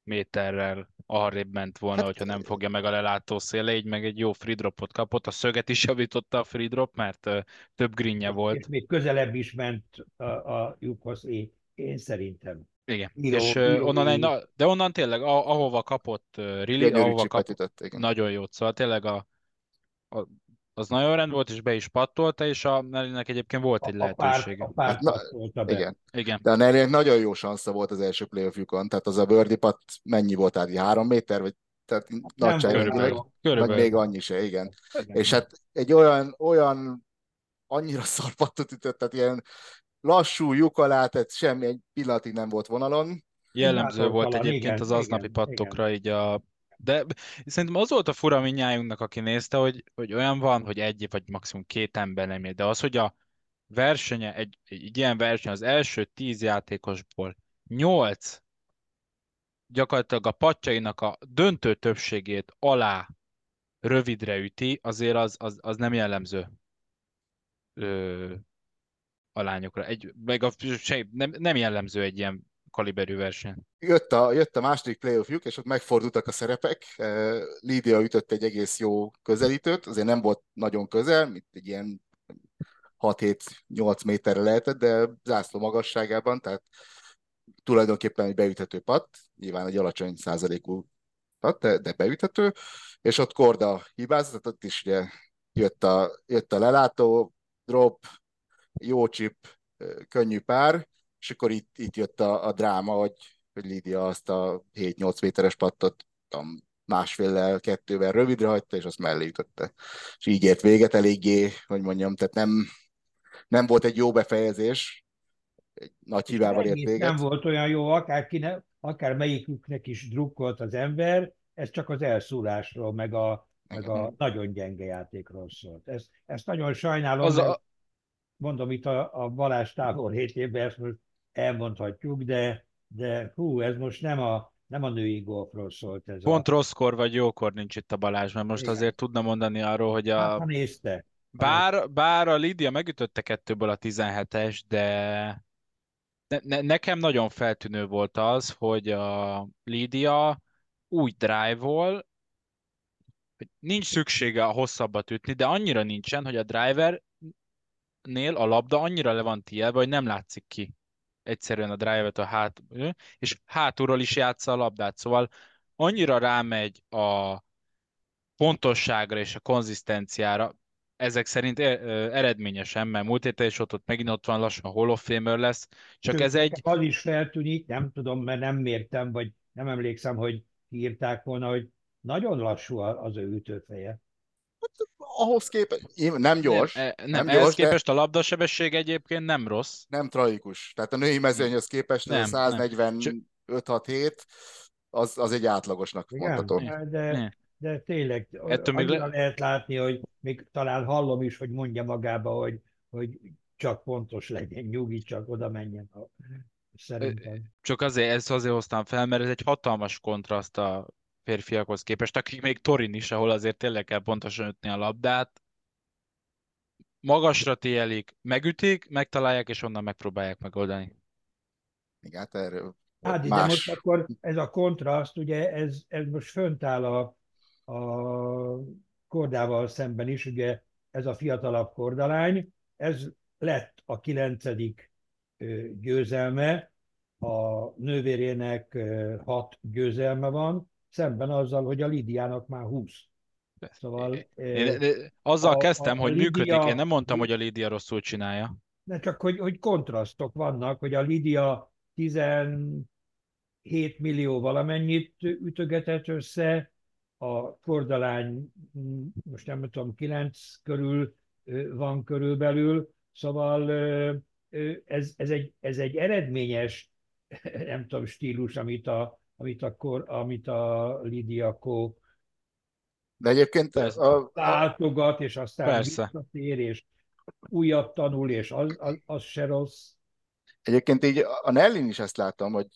méterrel arrébb ment volna, hát, hogyha nem fogja meg a lelátó széle, így meg egy jó free dropot kapott. A szöget is javította a free drop, mert uh, több greenje volt. És még közelebb is ment a, a lyukhoz, én szerintem. Igen, író, és író, onnan egy, na, de onnan tényleg, ahova kapott uh, Rilly, ahova kapott, igen. nagyon jót, szóval tényleg a, a az nagyon rend volt, és be is pattolta, és a Nellynek egyébként volt egy A lehetősége. a párt Hát na, pattolta be. Igen. Igen. De a Nellynek nagyon jó sansza volt az első playoffjukon, tehát az a birdie putt mennyi volt, tehát három méter, vagy tehát nagyságrendileg, vagy Körülbelül. még annyi se, igen. Igen. És hát egy olyan, olyan annyira (laughs) szarpattot ütött, tehát ilyen lassú lyuk alá, tehát semmi egy pillanatig nem volt vonalon. Jellemző volt egyébként igen, az aznapi igen, pattokra így a... De szerintem az volt a fura minnyájunknak, aki nézte, hogy, hogy olyan van, hogy egy vagy maximum két ember nem ér. De az, hogy a versenye, egy, egy ilyen verseny az első tíz játékosból nyolc gyakorlatilag a patjainak a döntő többségét alá rövidre üti, azért az, az, az nem jellemző ö, a lányokra. Egy, meg a, se, nem, nem jellemző egy ilyen kaliberű verseny. Jött a, jött a második playoffjuk, és ott megfordultak a szerepek. Eh, Lídia ütött egy egész jó közelítőt, azért nem volt nagyon közel, mint egy ilyen 6-7-8 méterre lehetett, de zászló magasságában, tehát tulajdonképpen egy beüthető patt, nyilván egy alacsony százalékú patt, de, de beüthető, és ott Korda hibázott, ott is ugye jött a, jött a lelátó, drop, jó chip, könnyű pár, és akkor itt, itt jött a, a dráma, hogy, hogy Lídia azt a 7-8 méteres pattot tudom, másféllel, kettővel rövidre hagyta, és azt mellé ütötte. És így ért véget eléggé, hogy mondjam, tehát nem, nem volt egy jó befejezés, egy nagy hibával ért véget. Nem volt olyan jó, akár, kine, akár melyiküknek is drukkolt az ember, ez csak az elszúrásról, meg a, meg a nagyon gyenge játékról szólt. Ezt, ezt nagyon sajnálom, Az mert a, mondom itt a, a Balázs távol 7 évben ezt most elmondhatjuk, de, de hú, ez most nem a, nem a női golfról szólt ez pont a... rosszkor vagy jókor nincs itt a Balázs, mert most Igen. azért tudna mondani arról, hogy Hát, a, ha nézte. Bár, bár a Lídia megütötte kettőből a 17-es, de ne, ne, nekem nagyon feltűnő volt az, hogy a Lídia úgy drive-ol, hogy nincs szüksége a hosszabbat ütni, de annyira nincsen, hogy a drivernél a labda annyira le van tielve, hogy nem látszik ki egyszerűen a drivet a hát, és hátulról is játsza a labdát, szóval annyira rámegy a pontosságra és a konzisztenciára, ezek szerint eredményesen, mert múlt héten is ott, ott megint ott van lassan a Hall of Famer lesz, csak ez egy, Az is feltűnik, nem tudom, mert nem mértem, vagy nem emlékszem, hogy írták volna, hogy nagyon lassú az ő ütőfeje. Ahhoz képest, nem gyors, nem, nem, nem, nem ehhez gyors, de képest a labdasebesség egyébként nem rossz. nem tragikus. Tehát a női mezőnyhöz képest Nem, ez a nem. 145-6-7, az, az egy átlagosnak. Igen. De, de tényleg Ettől még le- lehet látni, hogy még talán hallom is, hogy mondja magába, hogy, hogy csak pontos legyen, nyugi, csak oda menjen. A, szerintem. Csak azért, ezt azért hoztam fel, mert ez egy hatalmas kontraszt a férfiakhoz képest, akik még Torin is, ahol azért tényleg kell pontosan ütni a labdát. Magasra tielik, megütik, megtalálják, és onnan megpróbálják megoldani. Igen, hát erről Hát, de most akkor ez a kontraszt, ugye ez, ez most fönt áll a, a kordával szemben is, ugye ez a fiatalabb kordalány, ez lett a kilencedik győzelme, a nővérének hat győzelme van, szemben azzal, hogy a Lidiának már 20. Szóval ö, Én, én azzal a- kezdtem, a hogy Lídia- működik. Én nem mondtam, hogy a Lídia rosszul csinálja. de csak hogy, hogy kontrasztok vannak, hogy a Lidia 17 millió valamennyit ütögetett össze, a kordalány mm, most nem tudom, 9 körül van körülbelül, szóval ez, ez, egy, ez egy eredményes, (laughs) nem tudom, stílus, amit a, amit a, kor, amit a Lidia Kó De egyébként Persze. a, a, váltogat, és aztán Persze. visszatér, és újat tanul, és az, az, az se rossz. egyébként így a Nellin is ezt láttam, hogy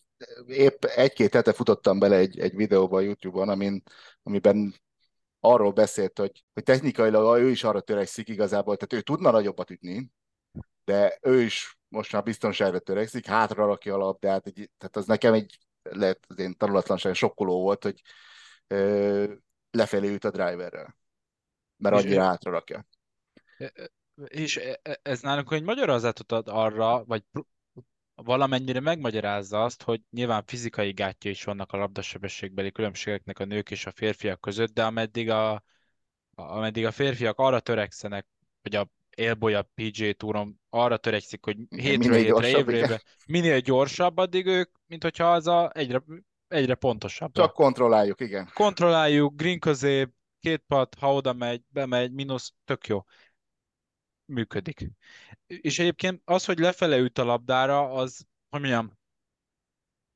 épp egy-két hete futottam bele egy, egy videóba a YouTube-on, amin, amiben arról beszélt, hogy, hogy technikailag ő is arra törekszik igazából, tehát ő tudna nagyobbat ütni, de ő is most már biztonságra törekszik, hátra rakja a labdát, egy, tehát az nekem egy lehet az én tanulatlanság sokkoló volt, hogy ö, lefelé üt a driverrel, mert És annyira ő- hátra rakja. És ez nálunk egy magyarázatot ad arra, vagy valamennyire megmagyarázza azt, hogy nyilván fizikai gátja is vannak a labdasebességbeli különbségeknek a nők és a férfiak között, de ameddig a ameddig a férfiak arra törekszenek, hogy a élboly a PJ túron arra törekszik, hogy hétről hétre, évre, évre minél gyorsabb, addig ők, mint hogyha az a egyre, egyre pontosabb. Csak kontrolláljuk, igen. Kontrolláljuk, green közép, két pat, ha oda megy, bemegy, mínusz, tök jó. Működik. És egyébként az, hogy lefele üt a labdára, az, hogy mondjam,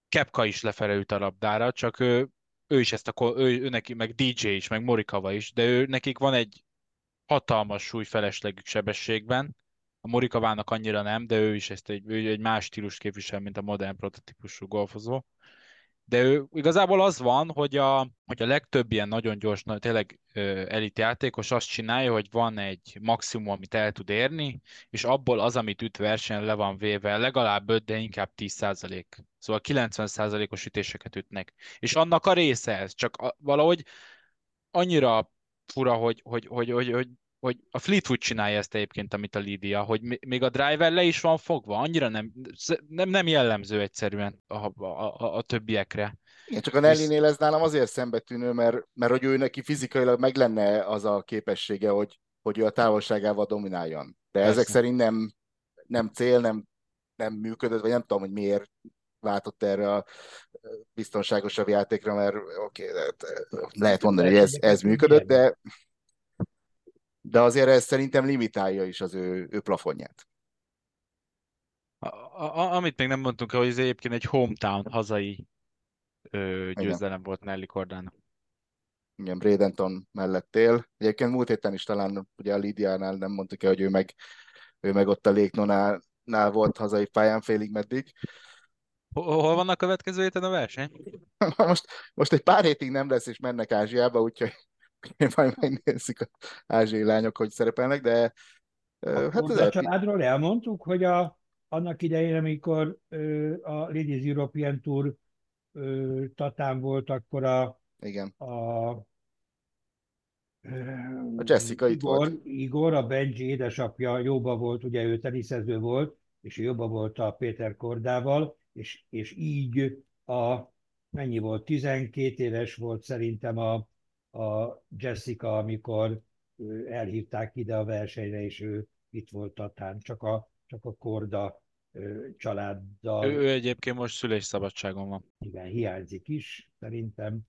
Kepka is lefele üt a labdára, csak ő, ő is ezt a, ő, ő neki, meg DJ is, meg Morikawa is, de ő, nekik van egy hatalmas súlyfeleslegük sebességben, a Morikavának annyira nem, de ő is ezt egy, ő egy más stílus képvisel, mint a modern prototípusú golfozó. De ő, igazából az van, hogy a, hogy a legtöbb ilyen nagyon gyors, tényleg elit játékos azt csinálja, hogy van egy maximum, amit el tud érni, és abból az, amit üt versenyen le van véve, legalább 5, de inkább 10 százalék. Szóval 90 százalékos ütéseket ütnek. És annak a része ez, csak a, valahogy annyira fura, hogy, hogy, hogy, hogy, hogy hogy a Fleetwood csinálja ezt egyébként, amit a Lídia, hogy még a driver le is van fogva, annyira nem, nem, nem jellemző egyszerűen a, a, a, a többiekre. Igen, csak a Nelly-nél ez nálam azért szembetűnő, mert, mert hogy ő neki fizikailag meg lenne az a képessége, hogy, hogy ő a távolságával domináljon. De Persze. ezek szerint nem, nem cél, nem, nem működött, vagy nem tudom, hogy miért váltott erre a biztonságosabb játékra, mert oké, okay, lehet mondani, hogy ez, ez működött, de de azért ez szerintem limitálja is az ő, ő plafonját. A, a, amit még nem mondtunk, hogy ez egyébként egy hometown hazai ö, győzelem Igen. volt Nelly Cordának. Igen, Bradenton mellett él. Egyébként múlt héten is talán ugye a Lidiánál nem mondtuk el, hogy ő meg, ő meg ott a Léknonál volt hazai pályán félig meddig. Hol van a következő héten a verseny? (laughs) most, most egy pár hétig nem lesz, és mennek Ázsiába, úgyhogy (laughs) majd megnézzük az ázsiai lányok, hogy szerepelnek, de hát az a családról elmondtuk, hogy a, annak idején, amikor a Ladies European Tour tatán volt, akkor a, Igen. a a Jessica Igor, itt volt. Igor, a Benji édesapja jóba volt, ugye ő teniszező volt, és jóba volt a Péter Kordával, és, és így a, mennyi volt, 12 éves volt szerintem a, a Jessica, amikor elhívták ide a versenyre, és ő itt volt Tatán, csak a, csak a Korda családdal. Ő, ő egyébként most szülésszabadságon van. Igen, hiányzik is, szerintem,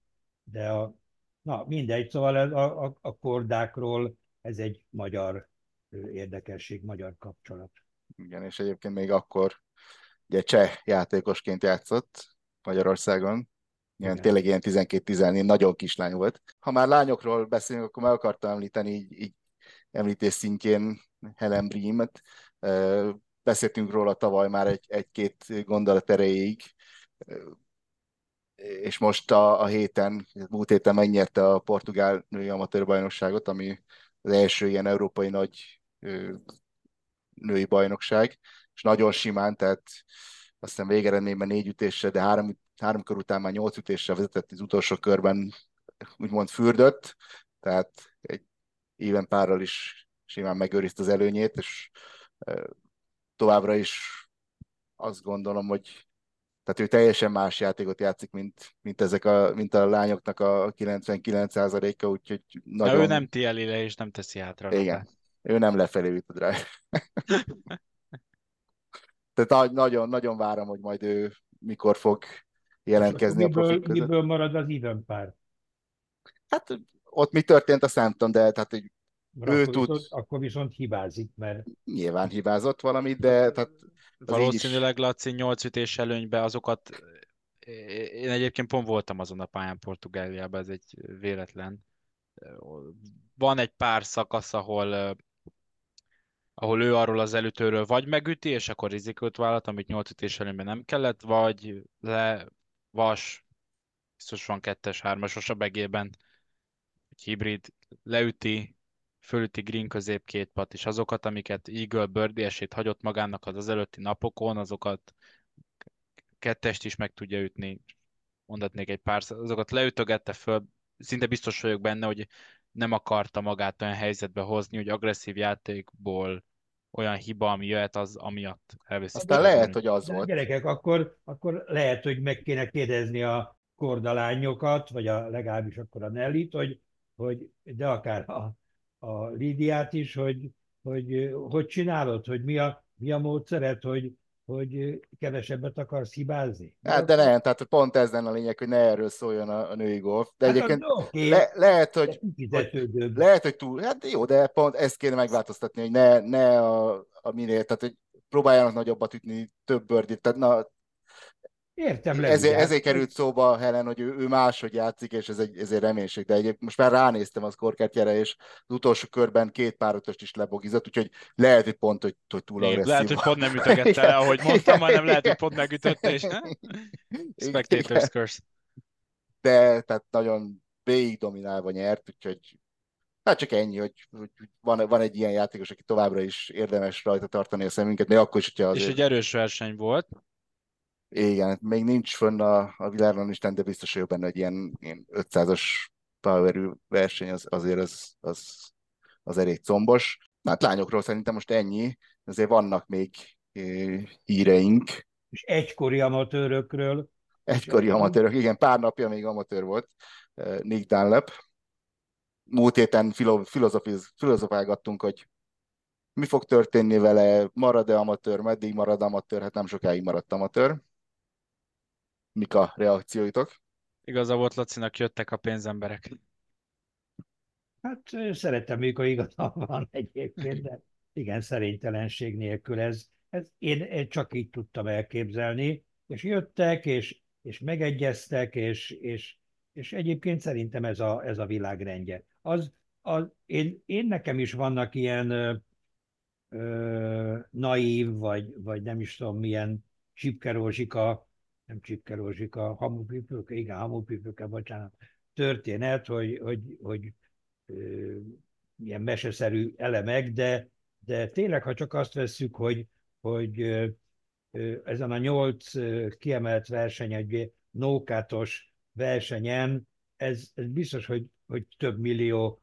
de a, na mindegy, szóval a, a, a kordákról ez egy magyar érdekesség, magyar kapcsolat. Igen, és egyébként még akkor ugye cseh játékosként játszott Magyarországon, ilyen, Igen. tényleg ilyen 12-14, nagyon kislány volt. Ha már lányokról beszélünk, akkor meg akartam említeni így, így említés szintjén Helen Bream-et. Beszéltünk róla tavaly már egy, egy-két gondolat erejéig, és most a, a héten, múlt héten megnyerte a portugál női amatőr bajnokságot, ami az első ilyen európai nagy női bajnokság, és nagyon simán, tehát aztán végeredményben négy ütésre, de három három kör után már nyolc ütéssel vezetett az utolsó körben, úgymond fürdött, tehát egy éven párral is simán megőrizte az előnyét, és továbbra is azt gondolom, hogy tehát ő teljesen más játékot játszik, mint, mint, ezek a, mint a lányoknak a 99%-a, úgyhogy nagyon... De ő nem tieli le, és nem teszi hátra. Igen, ő nem lefelé üt a drive. (laughs) Tehát nagyon, nagyon várom, hogy majd ő mikor fog jelentkezni miből, a profik között. Miből marad az even pár? Hát ott mi történt, azt nem tudom, de tehát hogy ő akkor tud... Viszont, akkor viszont hibázik, mert... Nyilván hibázott valamit, de tehát... Valószínűleg is... Laci 8 ütés előnybe azokat... Én egyébként pont voltam azon a pályán Portugáliában, ez egy véletlen. Van egy pár szakasz, ahol ahol ő arról az előtőről vagy megüti, és akkor rizikót vállalt, amit 8 ütés előnyben nem kellett, vagy le vas, biztos van kettes, hármasos a begében, egy hibrid, leüti, fölüti green közép két pat, és azokat, amiket Eagle birdie esélyt hagyott magának az, az előtti napokon, azokat kettest is meg tudja ütni, mondatnék egy pár, azokat leütögette föl, szinte biztos vagyok benne, hogy nem akarta magát olyan helyzetbe hozni, hogy agresszív játékból olyan hiba, ami jöhet, az amiatt elveszi. Aztán lehet, hogy az volt. Gyerekek, akkor, akkor lehet, hogy meg kéne kérdezni a kordalányokat, vagy a, legalábbis akkor a Nellit, hogy, hogy de akár a a Lídiát is, hogy hogy, hogy csinálod, hogy mi a, mi a módszeret, hogy, hogy kevesebbet akarsz hibázni? Hát de nem, tehát pont ez lenne a lényeg, hogy ne erről szóljon a, a női golf. De hát egyébként okay, le, lehet, hogy, hogy, lehet, hogy túl, hát jó, de pont ezt kéne megváltoztatni, hogy ne, ne a, a minél, tehát hogy próbáljanak nagyobbat ütni, több bőrdit, tehát na, Értem, ezért, ezért került szóba Helen, hogy ő, ő máshogy játszik, és ez egy, ez egy reménység. De egyébként most már ránéztem az korkátjára, és az utolsó körben két párötöst is lebogizott, úgyhogy lehet, hogy pont, hogy, hogy túl agresszív. Lehet, hogy pont nem ütögette le, ahogy (laughs) mondtam, hanem lehet, hogy pont megütötte, és ne? Spectators curse. De, tehát nagyon végig dominálva nyert, úgyhogy Hát csak ennyi, hogy, hogy van, van egy ilyen játékos, aki továbbra is érdemes rajta tartani a szemünket, még akkor is, hogyha azért... És egy erős verseny volt. Igen, még nincs fönn a, a világon is, de biztos vagyok benne, hogy ilyen, ilyen 500-as power verseny az, azért az, az, az elég combos. Na, hát lányokról szerintem most ennyi, azért vannak még híreink. És egykori amatőrökről. Egykori amatőrök, igen, pár napja még amatőr volt, Nick Dunlap. Múlt héten filozofálgattunk, hogy mi fog történni vele, marad-e amatőr, meddig marad amatőr, hát nem sokáig maradt amatőr mik a reakcióitok? Igaza volt Lacinak, jöttek a pénzemberek. Hát szeretem, mikor igaza van egyébként, de igen, szerénytelenség nélkül ez, ez én, én csak így tudtam elképzelni, és jöttek, és, és megegyeztek, és, és, és egyébként szerintem ez a, ez a világrendje. Az, az, én, én nekem is vannak ilyen ö, ö, naív, vagy, vagy nem is tudom milyen csipkerózsika nem Csipke Rózsika, hamupipőke, igen, hamupipőke, bocsánat, történet, hogy, hogy, hogy ö, ilyen meseszerű elemek, de, de tényleg, ha csak azt vesszük, hogy, hogy ö, ezen a nyolc kiemelt verseny, egy nókátos versenyen, ez, ez biztos, hogy, hogy több millió,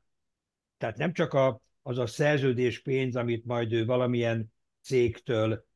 tehát nem csak a, az a szerződés pénz, amit majd ő valamilyen cégtől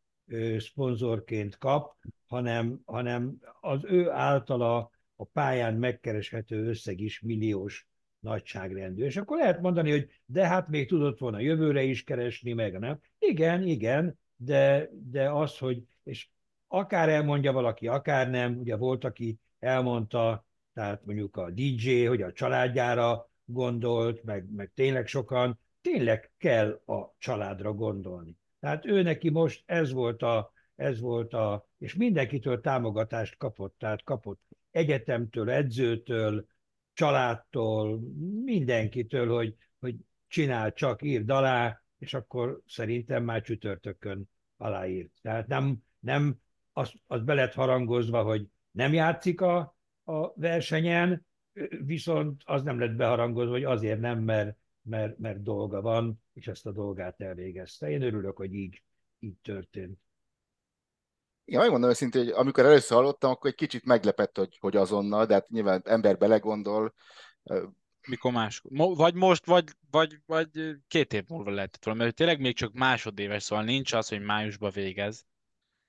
szponzorként kap, hanem, hanem az ő általa a pályán megkereshető összeg is milliós nagyságrendű. És akkor lehet mondani, hogy de hát még tudott volna jövőre is keresni, meg nem. Igen, igen, de, de az, hogy, és akár elmondja valaki, akár nem, ugye volt, aki elmondta, tehát mondjuk a DJ, hogy a családjára gondolt, meg, meg tényleg sokan, tényleg kell a családra gondolni. Tehát ő neki most ez volt a, ez volt a, és mindenkitől támogatást kapott, tehát kapott egyetemtől, edzőtől, családtól, mindenkitől, hogy, hogy csinál, csak írd alá, és akkor szerintem már csütörtökön aláírt. Tehát nem, nem az, az be lett harangozva, hogy nem játszik a, a versenyen, viszont az nem lett beharangozva, hogy azért nem, mert, mert, mert dolga van, és ezt a dolgát elvégezte. Én örülök, hogy így, így történt. Én megmondom őszintén, hogy amikor először hallottam, akkor egy kicsit meglepett, hogy, hogy azonnal, de hát nyilván ember belegondol. Mikor más? Vagy most, vagy, vagy, vagy két év múlva lehetett volna, mert tényleg még csak másodéves, szóval nincs az, hogy májusban végez.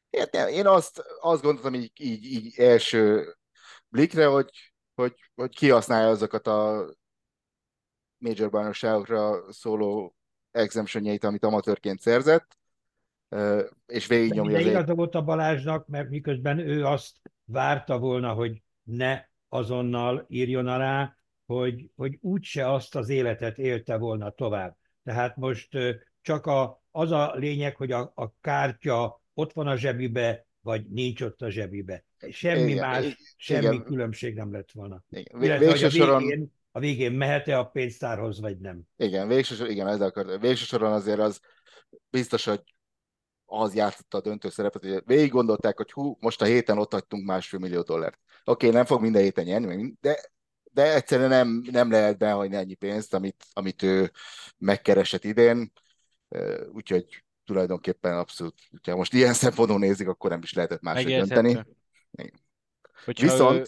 Én, én azt, azt gondoltam így, így, így első blikre, hogy, hogy, hogy kihasználja azokat a major bajnokságokra szóló exemptionjeit, amit amatőrként szerzett, és végignyomja az igaza volt a Balázsnak, mert miközben ő azt várta volna, hogy ne azonnal írjon alá, hogy, hogy úgyse azt az életet élte volna tovább. Tehát most csak a, az a lényeg, hogy a, a kártya ott van a zsebibe, vagy nincs ott a zsebibe. Semmi igen, más, igen, semmi különbség nem lett volna. Igen. Illetve, hogy a végén, soron... a végén mehet-e a pénztárhoz, vagy nem. Igen, végső, igen, ezzel akar, végső soron azért az biztos, hogy az játszotta a döntő szerepet, hogy végig gondolták, hogy hú, most a héten ott hagytunk másfél millió dollárt. Oké, okay, nem fog minden héten nyerni, de, de egyszerűen nem, nem lehet behagyni ennyi pénzt, amit, amit ő megkeresett idén, úgyhogy tulajdonképpen abszolút, hogyha most ilyen szempontból nézik, akkor nem is lehetett máshogy dönteni. Viszont, ő...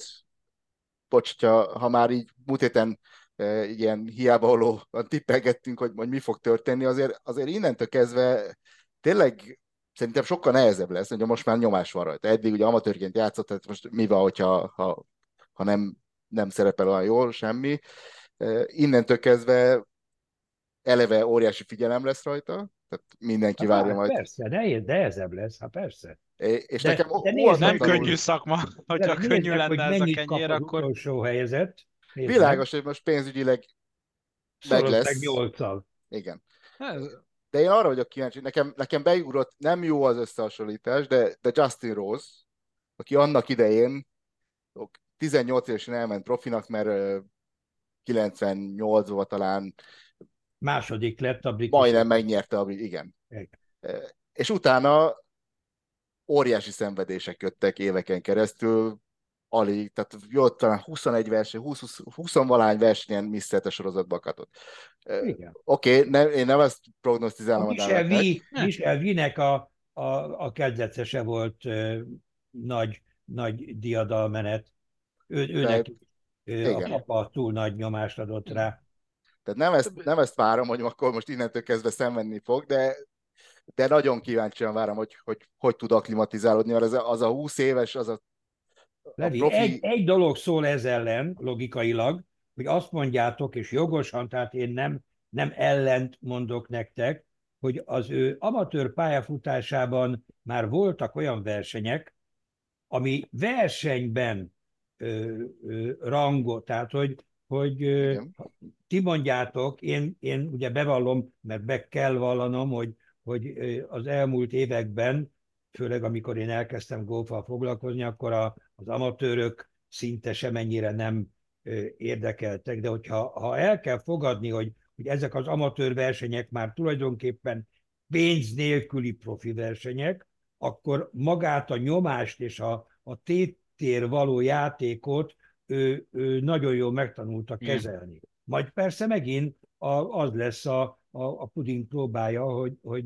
bocs, ha, ha már így múlt héten e, ilyen hiába való tippelgettünk, hogy, hogy mi fog történni, azért, azért innentől kezdve tényleg szerintem sokkal nehezebb lesz, hogy most már nyomás van rajta. Eddig ugye amatőrként játszott, tehát most mi van, hogyha ha, ha nem, nem szerepel olyan jól, semmi. Innentől kezdve eleve óriási figyelem lesz rajta, tehát mindenki várja hát majd. Persze, de, de ezebb lesz, hát persze. És De- nekem de ó- nézd Nem könnyű szakma, hogyha nézd könnyű hogy lenne ez a kenyér, akkor utolsó helyezett. Nézd meg, Világos, hogy most pénzügyileg meg lesz. meg. Igen. Ez- De én arra vagyok kíváncsi, nekem, nekem beugrott, nem jó az összehasonlítás, de, de Justin Rose, aki annak idején ok, 18 évesen elment profinak, mert ö, 98-ban talán Második lett a brit. majdnem megnyerte, a, igen. Igen. És utána óriási szenvedések jöttek éveken keresztül, alig, tehát jött talán 21 verseny, 20, 20 valány versenyen misszelt a sorozatba Igen. Oké, okay, nem, én nem azt A prognosztizálom a Michel Dallasnek. V, Michel V-nek a, a, a kezdetese volt ö, nagy, nagy diadalmenet. Ő, őnek ö, a papa túl nagy nyomást adott rá. Tehát nem ezt, nem ezt várom, hogy akkor most innentől kezdve szenvedni fog, de, de nagyon kíváncsian várom, hogy hogy, hogy tud aklimatizálódni, mert az a, az a 20 éves, az a Levi, profi... egy, egy dolog szól ez ellen, logikailag, hogy azt mondjátok, és jogosan, tehát én nem, nem ellent mondok nektek, hogy az ő amatőr pályafutásában már voltak olyan versenyek, ami versenyben ö, ö, rangot, tehát hogy, hogy ö, ti mondjátok, én, én ugye bevallom, mert be kell vallanom, hogy, hogy az elmúlt években, főleg amikor én elkezdtem golfal foglalkozni, akkor a, az amatőrök szinte semennyire nem érdekeltek, de hogyha ha el kell fogadni, hogy, hogy ezek az amatőr versenyek már tulajdonképpen pénz nélküli profi versenyek, akkor magát a nyomást és a, a tétér való játékot ő, ő nagyon jól megtanulta kezelni. Majd persze megint a, az lesz a, a, a puding próbája, hogy, hogy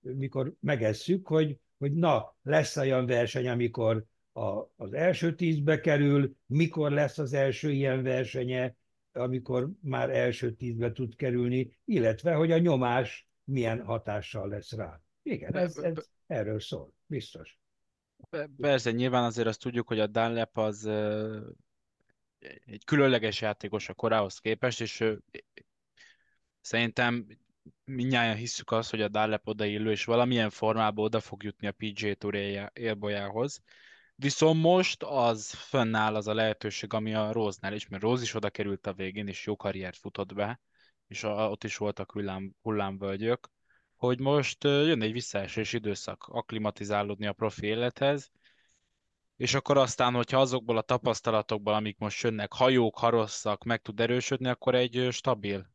mikor megesszük, hogy, hogy na, lesz olyan verseny, amikor a, az első tízbe kerül, mikor lesz az első ilyen versenye, amikor már első tízbe tud kerülni, illetve, hogy a nyomás milyen hatással lesz rá. Igen, ez, ez erről szól, biztos. Persze, nyilván azért azt tudjuk, hogy a Dunlap az egy különleges játékos a korához képest, és szerintem mindnyáján hisszük azt, hogy a Dunlap odaillő, és valamilyen formában oda fog jutni a PGA Tour élbolyához. Viszont most az fönnáll az a lehetőség, ami a Rose-nál is, mert Rose is oda került a végén, és jó karriert futott be, és ott is voltak hullám, hullámvölgyök, hogy most jön egy visszaesés időszak, akklimatizálódni a profi élethez, és akkor aztán, hogyha azokból a tapasztalatokból, amik most jönnek, hajók, harosszak, meg tud erősödni, akkor egy stabil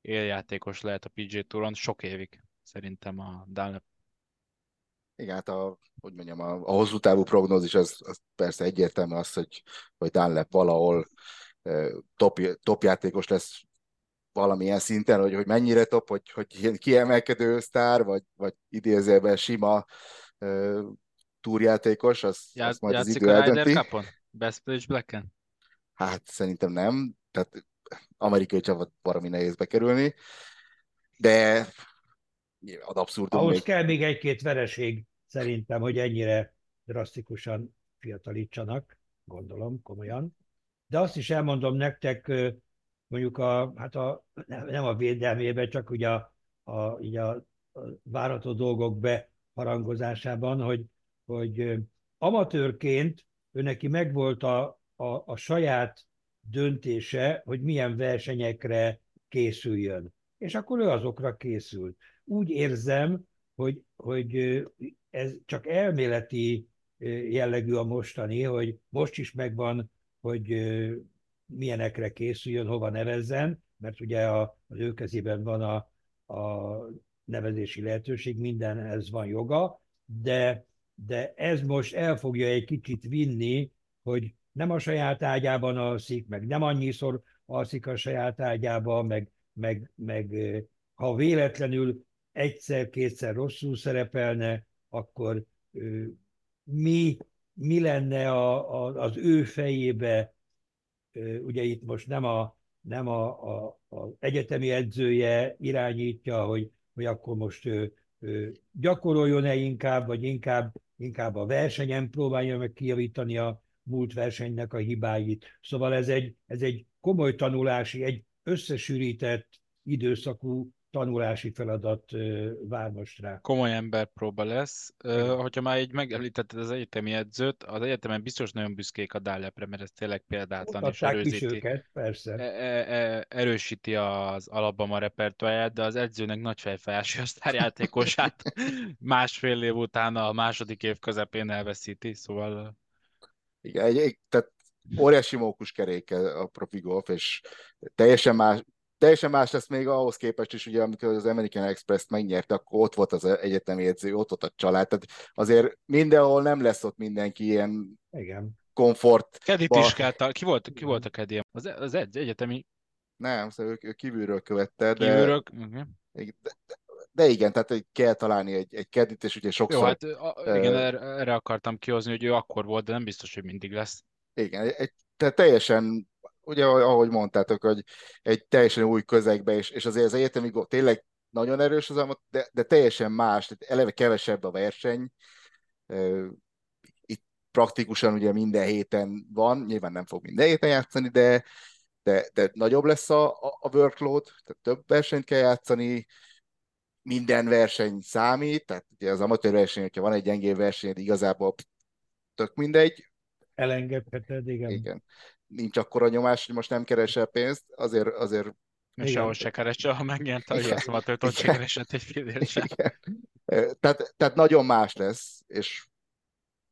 éljátékos lehet a PGA Touron sok évig, szerintem a Dunlap. Igen, hát a, hogy mondjam, a, a hosszú távú prognózis az, az persze egyértelmű az, hogy, hogy Dunlap valahol top, top játékos lesz valamilyen szinten, hogy, hogy mennyire top, hogy, hogy ilyen kiemelkedő sztár, vagy, vagy idézőben sima uh, túrjátékos, az, Já, azt majd az idő a eldönti. Cupon? Best Place Blacken? Hát szerintem nem, tehát amerikai csapat baromi nehéz bekerülni, de ad abszurdum Ahhoz még. kell még egy-két vereség szerintem, hogy ennyire drasztikusan fiatalítsanak, gondolom, komolyan. De azt is elmondom nektek, mondjuk a, hát a, nem a védelmében, csak ugye a, a, így a, a várható dolgok beharangozásában, hogy, hogy amatőrként ő neki megvolt a, a, a saját döntése, hogy milyen versenyekre készüljön. És akkor ő azokra készült. Úgy érzem, hogy, hogy ez csak elméleti jellegű a mostani, hogy most is megvan, hogy milyenekre készüljön, hova nevezzen, mert ugye a, az ő kezében van a, a nevezési lehetőség, mindenhez van joga, de, de ez most el fogja egy kicsit vinni, hogy nem a saját ágyában alszik, meg nem annyiszor alszik a saját ágyában, meg, meg, meg ha véletlenül egyszer-kétszer rosszul szerepelne, akkor mi, mi lenne a, a, az ő fejébe, ugye itt most nem a, nem a, a, az egyetemi edzője irányítja, hogy, hogy akkor most ő, ő gyakoroljon-e inkább, vagy inkább, inkább a versenyen próbálja meg kijavítani a múlt versenynek a hibáit. Szóval ez egy, ez egy komoly tanulási, egy összesűrített időszakú tanulási feladat vár most rá. Komoly emberpróba lesz. Uh, hogyha már így megemlítetted az egyetemi edzőt, az egyetemen biztos nagyon büszkék a Dállepre, mert ez tényleg példátlan és erősíti, őket, persze. E, e, e, erősíti az Alabama repertoáját, de az edzőnek nagy fejfájási a sztárjátékosát (laughs) másfél év után a második év közepén elveszíti, szóval... Igen, egy, tehát óriási mókuskeréke a profi golf, és teljesen más, teljesen más lesz még ahhoz képest is, ugye, amikor az American Express-t megnyerte, akkor ott volt az egyetemi edző, ott volt a család, tehát azért mindenhol nem lesz ott mindenki ilyen Igen. komfort. Kedit is kell, ki volt, ki volt a Kedi? Az, az egy, egyetemi? Nem, szóval ő, ő kívülről követte, de... Kívülről? Uh-huh. De, de, de igen, tehát kell találni egy, egy kedit, és ugye sokszor... Jó, hát a, igen, erre, erre akartam kihozni, hogy ő akkor volt, de nem biztos, hogy mindig lesz. Igen, egy, tehát teljesen ugye ahogy mondtátok, hogy egy teljesen új közegbe, és, és azért az egyetemi tényleg nagyon erős az de, de teljesen más, tehát eleve kevesebb a verseny. Itt praktikusan ugye minden héten van, nyilván nem fog minden héten játszani, de, de, de nagyobb lesz a, a workload, tehát több versenyt kell játszani, minden verseny számít, tehát ugye az amatőr verseny, hogyha van egy gyengébb verseny, igazából tök mindegy. Elengedheted, igen. Igen nincs akkora nyomás, hogy most nem keresel pénzt, azért, azért és sehol se keresse, ha megnyerte a játszmatőt, ott se keresett egy fillért sem. Tehát, tehát nagyon más lesz, és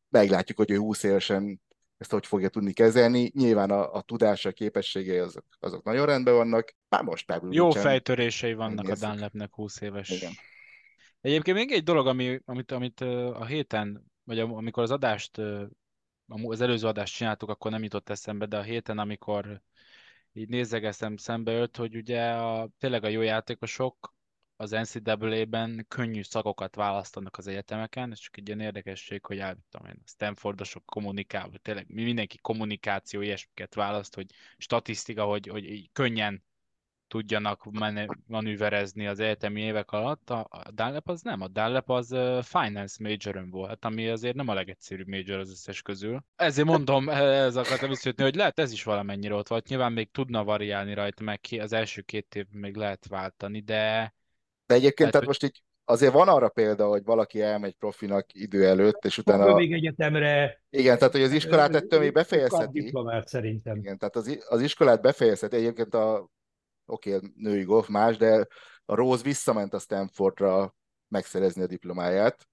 meglátjuk, hogy ő 20 évesen ezt hogy fogja tudni kezelni. Nyilván a, a tudása, a képességei azok, azok nagyon rendben vannak. Már most például Jó nincsen. fejtörései vannak a Dunlapnek 20 éves. Igen. Egyébként még egy dolog, ami, amit, amit a héten, vagy amikor az adást az előző adást csináltuk, akkor nem jutott eszembe, de a héten, amikor így nézegeszem szembe jött, hogy ugye a, tényleg a jó játékosok az NCAA-ben könnyű szakokat választanak az egyetemeken, ez csak egy ilyen érdekesség, hogy állítom én, a Stanfordosok kommunikál, tényleg mindenki kommunikáció ilyesmiket választ, hogy statisztika, hogy, hogy könnyen tudjanak manőverezni az egyetemi évek alatt. A, Dunlap az nem, a Dunlap az finance major volt, ami azért nem a legegyszerűbb major az összes közül. Ezért mondom, ez akartam visszajutni, hogy lehet ez is valamennyire ott volt. Nyilván még tudna variálni rajta, meg ki, az első két év még lehet váltani, de... De egyébként, lehet, tehát most így azért van arra példa, hogy valaki elmegy profinak idő előtt, és utána... A még egyetemre... Igen, tehát hogy az iskolát ettől még befejezheti. Diplomát szerintem. Igen, tehát az, az iskolát befejezheti. Egyébként a oké, okay, női golf más, de a Rose visszament a Stanfordra megszerezni a diplomáját,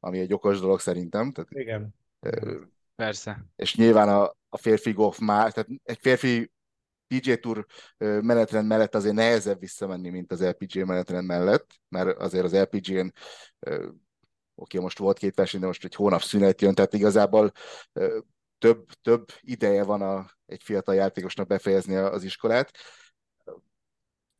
ami egy okos dolog szerintem. Tehát, Igen. Persze. És nyilván a, a férfi golf már, tehát egy férfi PJ Tour menetrend mellett azért nehezebb visszamenni, mint az LPG menetrend mellett, mert azért az LPG-n oké, most volt két verseny, de most egy hónap szünet jön, tehát igazából több, több ideje van a, egy fiatal játékosnak befejezni az iskolát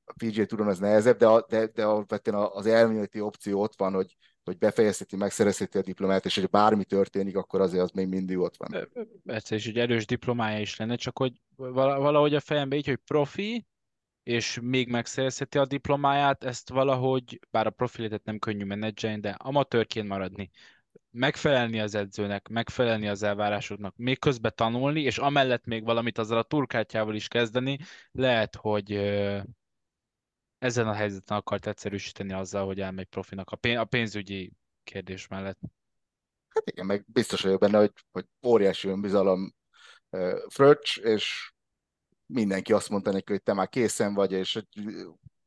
a PGA Touron az nehezebb, de, a, de, de alapvetően az elméleti opció ott van, hogy, hogy befejezheti, megszerezheti a diplomát, és hogy bármi történik, akkor azért az még mindig ott van. Persze, és egy erős diplomája is lenne, csak hogy valahogy a fejembe így, hogy profi, és még megszerezheti a diplomáját, ezt valahogy, bár a profiletet nem könnyű menedzselni, de amatőrként maradni, megfelelni az edzőnek, megfelelni az elvárásoknak, még közben tanulni, és amellett még valamit azzal a turkátjával is kezdeni, lehet, hogy ezen a helyzeten akart egyszerűsíteni azzal, hogy elmegy profinak a, pénz, a pénzügyi kérdés mellett. Hát igen, meg biztos vagyok benne, hogy, hogy óriási önbizalom uh, Fröccs, és mindenki azt mondta neki, hogy te már készen vagy, és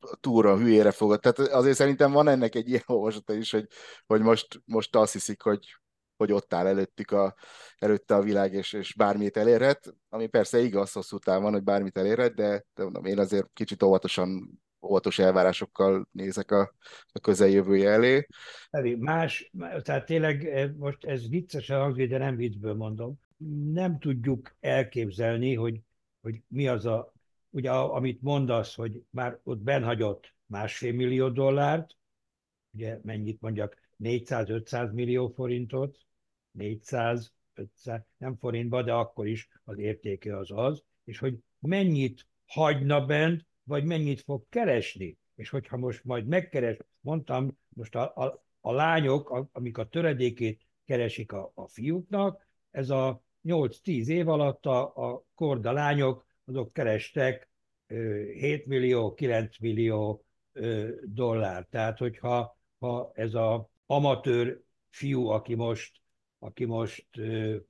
a túra hülyére fogod. Tehát azért szerintem van ennek egy ilyen olvasata is, hogy, hogy most, most azt hiszik, hogy, hogy ott áll előttük a, előtte a világ, és, és bármit elérhet, ami persze igaz hosszú távon, hogy bármit elérhet, de, de mondom, én azért kicsit óvatosan óvatos elvárásokkal nézek a, a közeljövője elé. Más, tehát tényleg eh, most ez viccesen hangzik, de nem viccből mondom. Nem tudjuk elképzelni, hogy, hogy mi az a, ugye amit mondasz, hogy már ott benhagyott másfél millió dollárt, ugye mennyit mondjak, 400-500 millió forintot, 400, 500, nem forintba, de akkor is az értéke az az, és hogy mennyit hagyna bent, vagy mennyit fog keresni. És hogyha most majd megkeres, mondtam, most a, a, a lányok, a, amik a töredékét keresik a, a fiúknak, ez a 8-10 év alatt a, a korda lányok, azok kerestek 7 millió, 9 millió dollár. Tehát, hogyha ha ez a amatőr fiú, aki most, aki most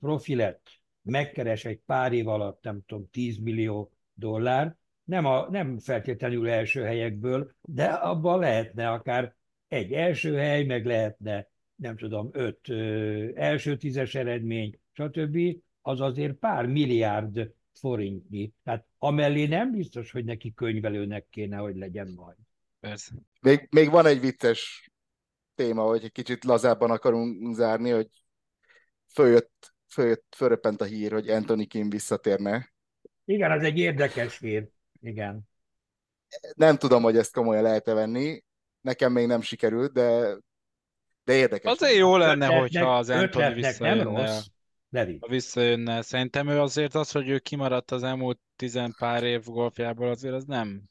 profi lett, megkeres egy pár év alatt, nem tudom, 10 millió dollár, nem, a, nem feltétlenül első helyekből, de abban lehetne akár egy első hely, meg lehetne, nem tudom, öt ö, első tízes eredmény, stb. Az azért pár milliárd forintnyi. Tehát amellé nem biztos, hogy neki könyvelőnek kéne, hogy legyen majd. Persze. Még, még van egy vicces téma, hogy egy kicsit lazábban akarunk zárni, hogy följött, följött, fölröppent a hír, hogy Anthony Kim visszatérne. Igen, az egy érdekes hír. Igen. Nem tudom, hogy ezt komolyan lehet-e venni. Nekem még nem sikerült, de, de érdekes. Azért jó lenne, Ötletnek- hogyha az Anthony ötletnek nem visszajönne. rossz. Levi. Ha visszajönne, szerintem ő azért az, hogy ő kimaradt az elmúlt tizen pár év golfjából, azért az nem.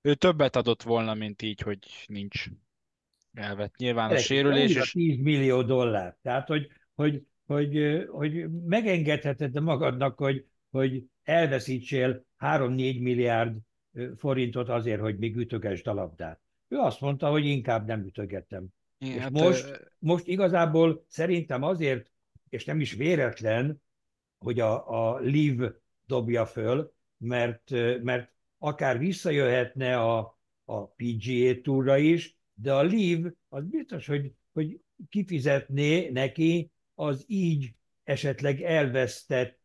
Ő többet adott volna, mint így, hogy nincs elvett. Nyilván a Gyerekek, sérülés és 10 millió dollár. Tehát, hogy, hogy, hogy, hogy megengedheted magadnak, hogy, hogy elveszítsél 3-4 milliárd forintot azért, hogy még ütögesd a labdát. Ő azt mondta, hogy inkább nem ütögetem. És Hát, most, ö, most igazából szerintem azért, és nem is véletlen, hogy a, a Liv dobja föl, mert, mert akár visszajöhetne a, a PGA túra is, de a Liv az biztos, hogy, hogy kifizetné neki az így esetleg elvesztett,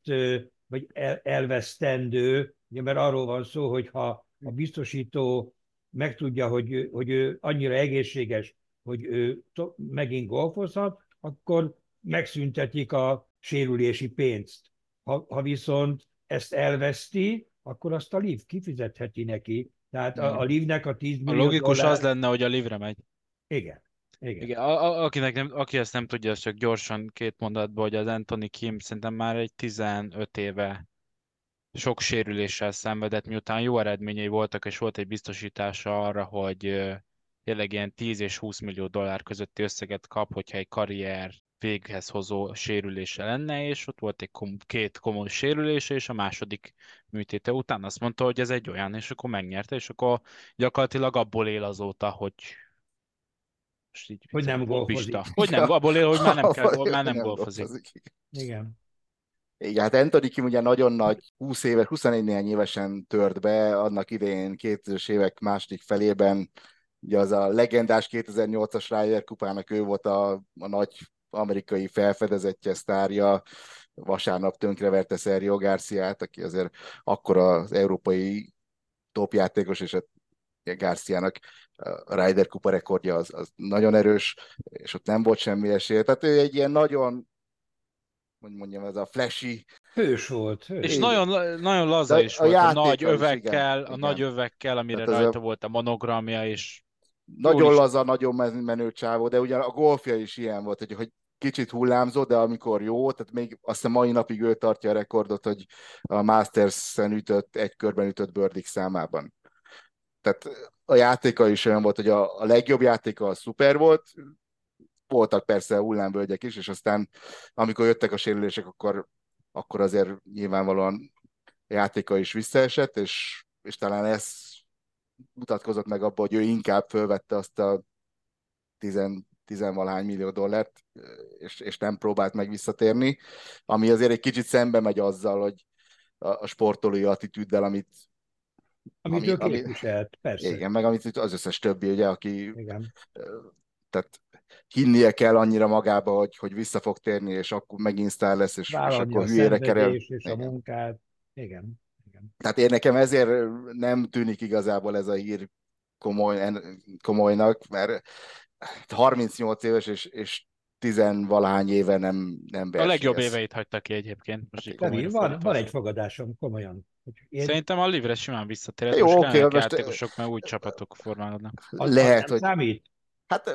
vagy el, elvesztendő, ugye, mert arról van szó, hogy ha a biztosító megtudja, hogy, ő- hogy ő annyira egészséges, hogy ő megint golfozhat, akkor megszüntetik a sérülési pénzt. Ha, ha viszont ezt elveszti, akkor azt a LIV kifizetheti neki. Tehát a, a LIV-nek a 10 a millió logikus dollár... az lenne, hogy a livre megy. Igen. Igen. Igen, a, a, akinek nem, aki ezt nem tudja, az csak gyorsan két mondatban, hogy az Anthony Kim szerintem már egy 15 éve sok sérüléssel szenvedett, miután jó eredményei voltak, és volt egy biztosítása arra, hogy tényleg ilyen 10 és 20 millió dollár közötti összeget kap, hogyha egy karrier véghez hozó sérülése lenne, és ott volt egy kom- két komoly sérülése, és a második műtéte után azt mondta, hogy ez egy olyan, és akkor megnyerte, és akkor gyakorlatilag abból él azóta, hogy most így Hogy nem golfozik. Hogy nem, abból él, hogy már nem, (laughs) kell, már nem golfozik. Igen. Igen, hát Anthony Kim ugye nagyon nagy, 20 éves, 21 néhány évesen tört be, annak idején 2000-es évek második felében, ugye az a legendás 2008-as Ryder kupának ő volt a, a nagy amerikai felfedezetje, sztárja, vasárnap tönkreverte Sergio Garciát, aki azért akkor az európai topjátékos, és a Garciának a Ryder kupa rekordja az, az nagyon erős, és ott nem volt semmi esélye. Tehát ő egy ilyen nagyon hogy mondjam, ez a flashy, Hős volt. Hős. És nagyon, nagyon laza De is a volt, a nagy is, övekkel, igen, a nagy övekkel, amire Tehát ez a- rajta volt a monogramja, és nagyon is- laza, nagyon men- menő csávó, de ugyan a golfja is ilyen volt, hogy, hogy kicsit hullámzó, de amikor jó, tehát még azt a mai napig ő tartja a rekordot, hogy a Masters-en ütött, egy körben ütött bördik számában. Tehát a játéka is olyan volt, hogy a, a legjobb játéka a szuper volt, voltak persze hullámvölgyek is, és aztán amikor jöttek a sérülések, akkor, akkor azért nyilvánvalóan játéka is visszaesett, és, és talán ez mutatkozott meg abban, hogy ő inkább fölvette azt a tizen, tizenvalahány millió dollárt, és, és nem próbált meg visszatérni, ami azért egy kicsit szembe megy azzal, hogy a, a sportolói attitűddel, amit Amit ami- ő képviselt, persze. igen, meg amit az összes többi, ugye, aki Igen. tehát hinnie kell annyira magába, hogy, hogy vissza fog térni, és akkor megint sztár lesz, és, és akkor a hülyére kerül. és a Igen. munkát. Igen. Igen. Tehát én nekem ezért nem tűnik igazából ez a hír komoly, komolynak, mert 38 éves és, és tizenvalahány éve nem, nem a legjobb versenyez. éveit hagyta ki egyébként. Most komolyan van, fordítva. van egy fogadásom, komolyan. Én, Szerintem a livre simán visszatérhet, Jó, most oké, kellenek most- játékosok, mert új csapatok formálódnak. Lehet, hogy számít? Hát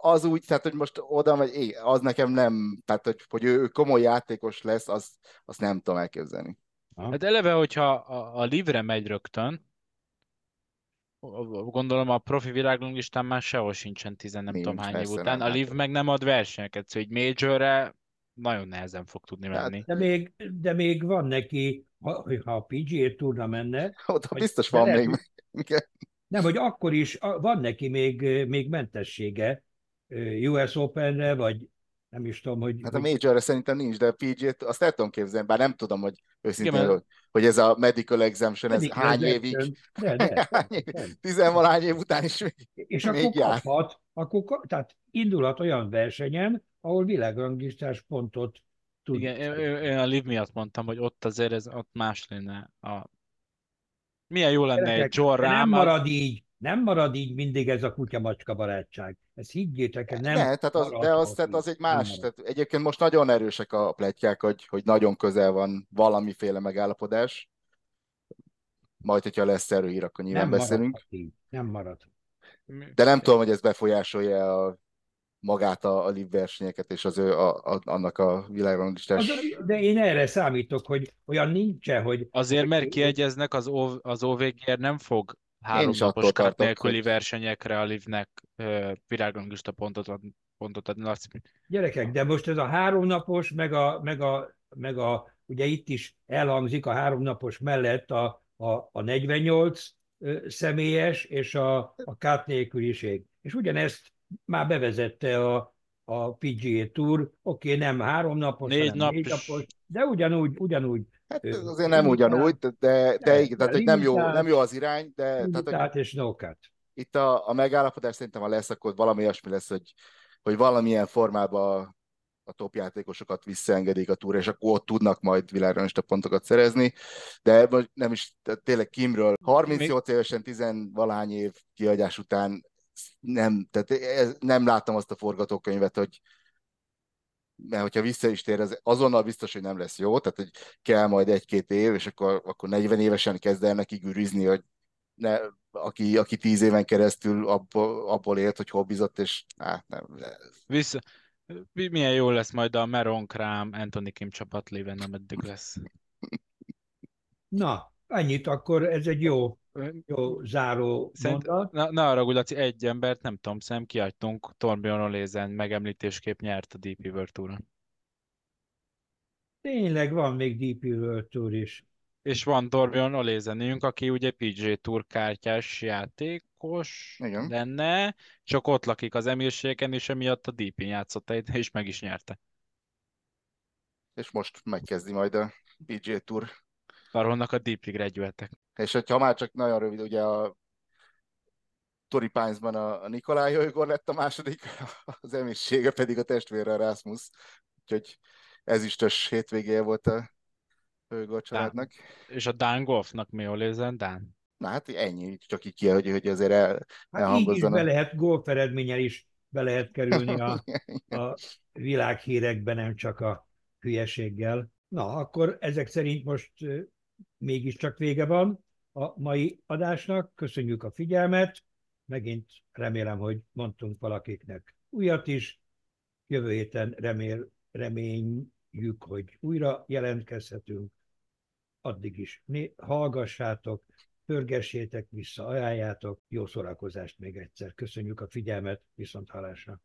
az úgy, tehát hogy most oda megy, igen, az nekem nem, tehát hogy, hogy ő komoly játékos lesz, az, azt nem tudom elképzelni. Hát eleve, hogyha a, a livre megy rögtön, gondolom a profi világlistán már sehol sincsen tizen nem Nincs, tudom hány év után. nem, A hát- liv meg nem ad versenyeket, szóval egy majorre nagyon nehezen fog tudni Hát, menni. De még, de még van neki ha, ha a PGA Tourna menne... Ott biztos van lehet, még. Nem, hogy akkor is van neki még, még mentessége US Openre, vagy nem is tudom, hogy... Hát a major szerintem nincs, de a PG-t azt el tudom képzelni, bár nem tudom, hogy őszintén, Igen, hogy, hogy ez a medical exemption, medical ez hány évig? De, de, (laughs) hány év, tizenvalány év után is még, És még akkor jár. kaphat, akkor, tehát indulhat olyan versenyen, ahol világranglistás pontot tud. Igen, én, én a Liv miatt mondtam, hogy ott azért ez ott más lenne a milyen jó lenne Gyerekek, egy John Nem marad így, nem marad így mindig ez a kutya-macska barátság. Ez higgyétek, ez nem ne, tehát az, De az, tehát az egy más. Tehát egyébként most nagyon erősek a pletykák, hogy, hogy nagyon közel van valamiféle megállapodás. Majd, hogyha lesz erőhír, akkor nyilván nem beszélünk. Így. Nem marad. De nem tudom, hogy ez befolyásolja a magát a, a live versenyeket és az ő, a, a, annak a világranglistás. De én erre számítok, hogy olyan nincsen, hogy... Azért, mert kiegyeznek, az, o, az OVGR nem fog három napos kart nélküli hogy... versenyekre a live-nek világranglista pontot, ad, pontot adni. Laci. Gyerekek, de most ez a háromnapos, meg a, meg a, meg a ugye itt is elhangzik a háromnapos mellett a, a, a 48 személyes és a, a kát nélküliség. És ugyanezt már bevezette a, a PGA Tour, oké, okay, nem három napos, négy, hanem nap. négy napos, de ugyanúgy, ugyanúgy. Hát ez azért nem ugyanúgy, de, de, de igen, tehát hogy nem jó, nem jó az irány, de... Tehát, hogy és no Itt a, a megállapodás szerintem, ha lesz, akkor valami olyasmi lesz, hogy, hogy valamilyen formában a top játékosokat visszaengedik a túra, és akkor ott tudnak majd világranglista pontokat szerezni, de nem is, tényleg Kimről 38 Még... évesen 10 valahány év kiadás után nem, tehát ez, nem láttam azt a forgatókönyvet, hogy mert hogyha vissza is tér, az azonnal biztos, hogy nem lesz jó, tehát hogy kell majd egy-két év, és akkor, akkor 40 évesen kezd el neki gürizni, hogy ne, aki, aki tíz éven keresztül abból, abból élt, hogy hobbizott, és hát nem. Vissza, milyen jó lesz majd a Meron Krám, Anthony Kim csapat léven, nem eddig lesz. Na, annyit akkor, ez egy jó jó záró Szerint, mondat. Na, na arra, Laci, egy embert, nem tudom, szem kiadtunk, Torbjörn Olézen megemlítésképp nyert a DP World Tour-on. Tényleg van még DP World Tour is. És van Torbjörn Olézenünk, aki ugye PJ Tour kártyás játékos Igen. lenne, csak ott lakik az emírségen, és emiatt a DP-n játszott és meg is nyerte. És most megkezdi majd a PJ Tour. Arról a DP graduate és hogyha már csak nagyon rövid, ugye a Tori Pines-ban a, a Nikolaj Jojgor lett a második, (laughs) az emissége pedig a testvére Rasmus, úgyhogy ez is tös hétvégéje volt a Jojgor családnak. És a Dan Golfnak mi jól érzem, Dan? Na hát ennyi, csak így ki, hogy, hogy azért el, hát így is be lehet, golf eredménnyel is be lehet kerülni a, (laughs) a világhírekbe, nem csak a hülyeséggel. Na, akkor ezek szerint most mégiscsak vége van a mai adásnak. Köszönjük a figyelmet, megint remélem, hogy mondtunk valakiknek újat is. Jövő héten remél, reményjük, hogy újra jelentkezhetünk. Addig is hallgassátok, pörgessétek vissza, ajánljátok. Jó szórakozást még egyszer. Köszönjük a figyelmet, viszont hallásra.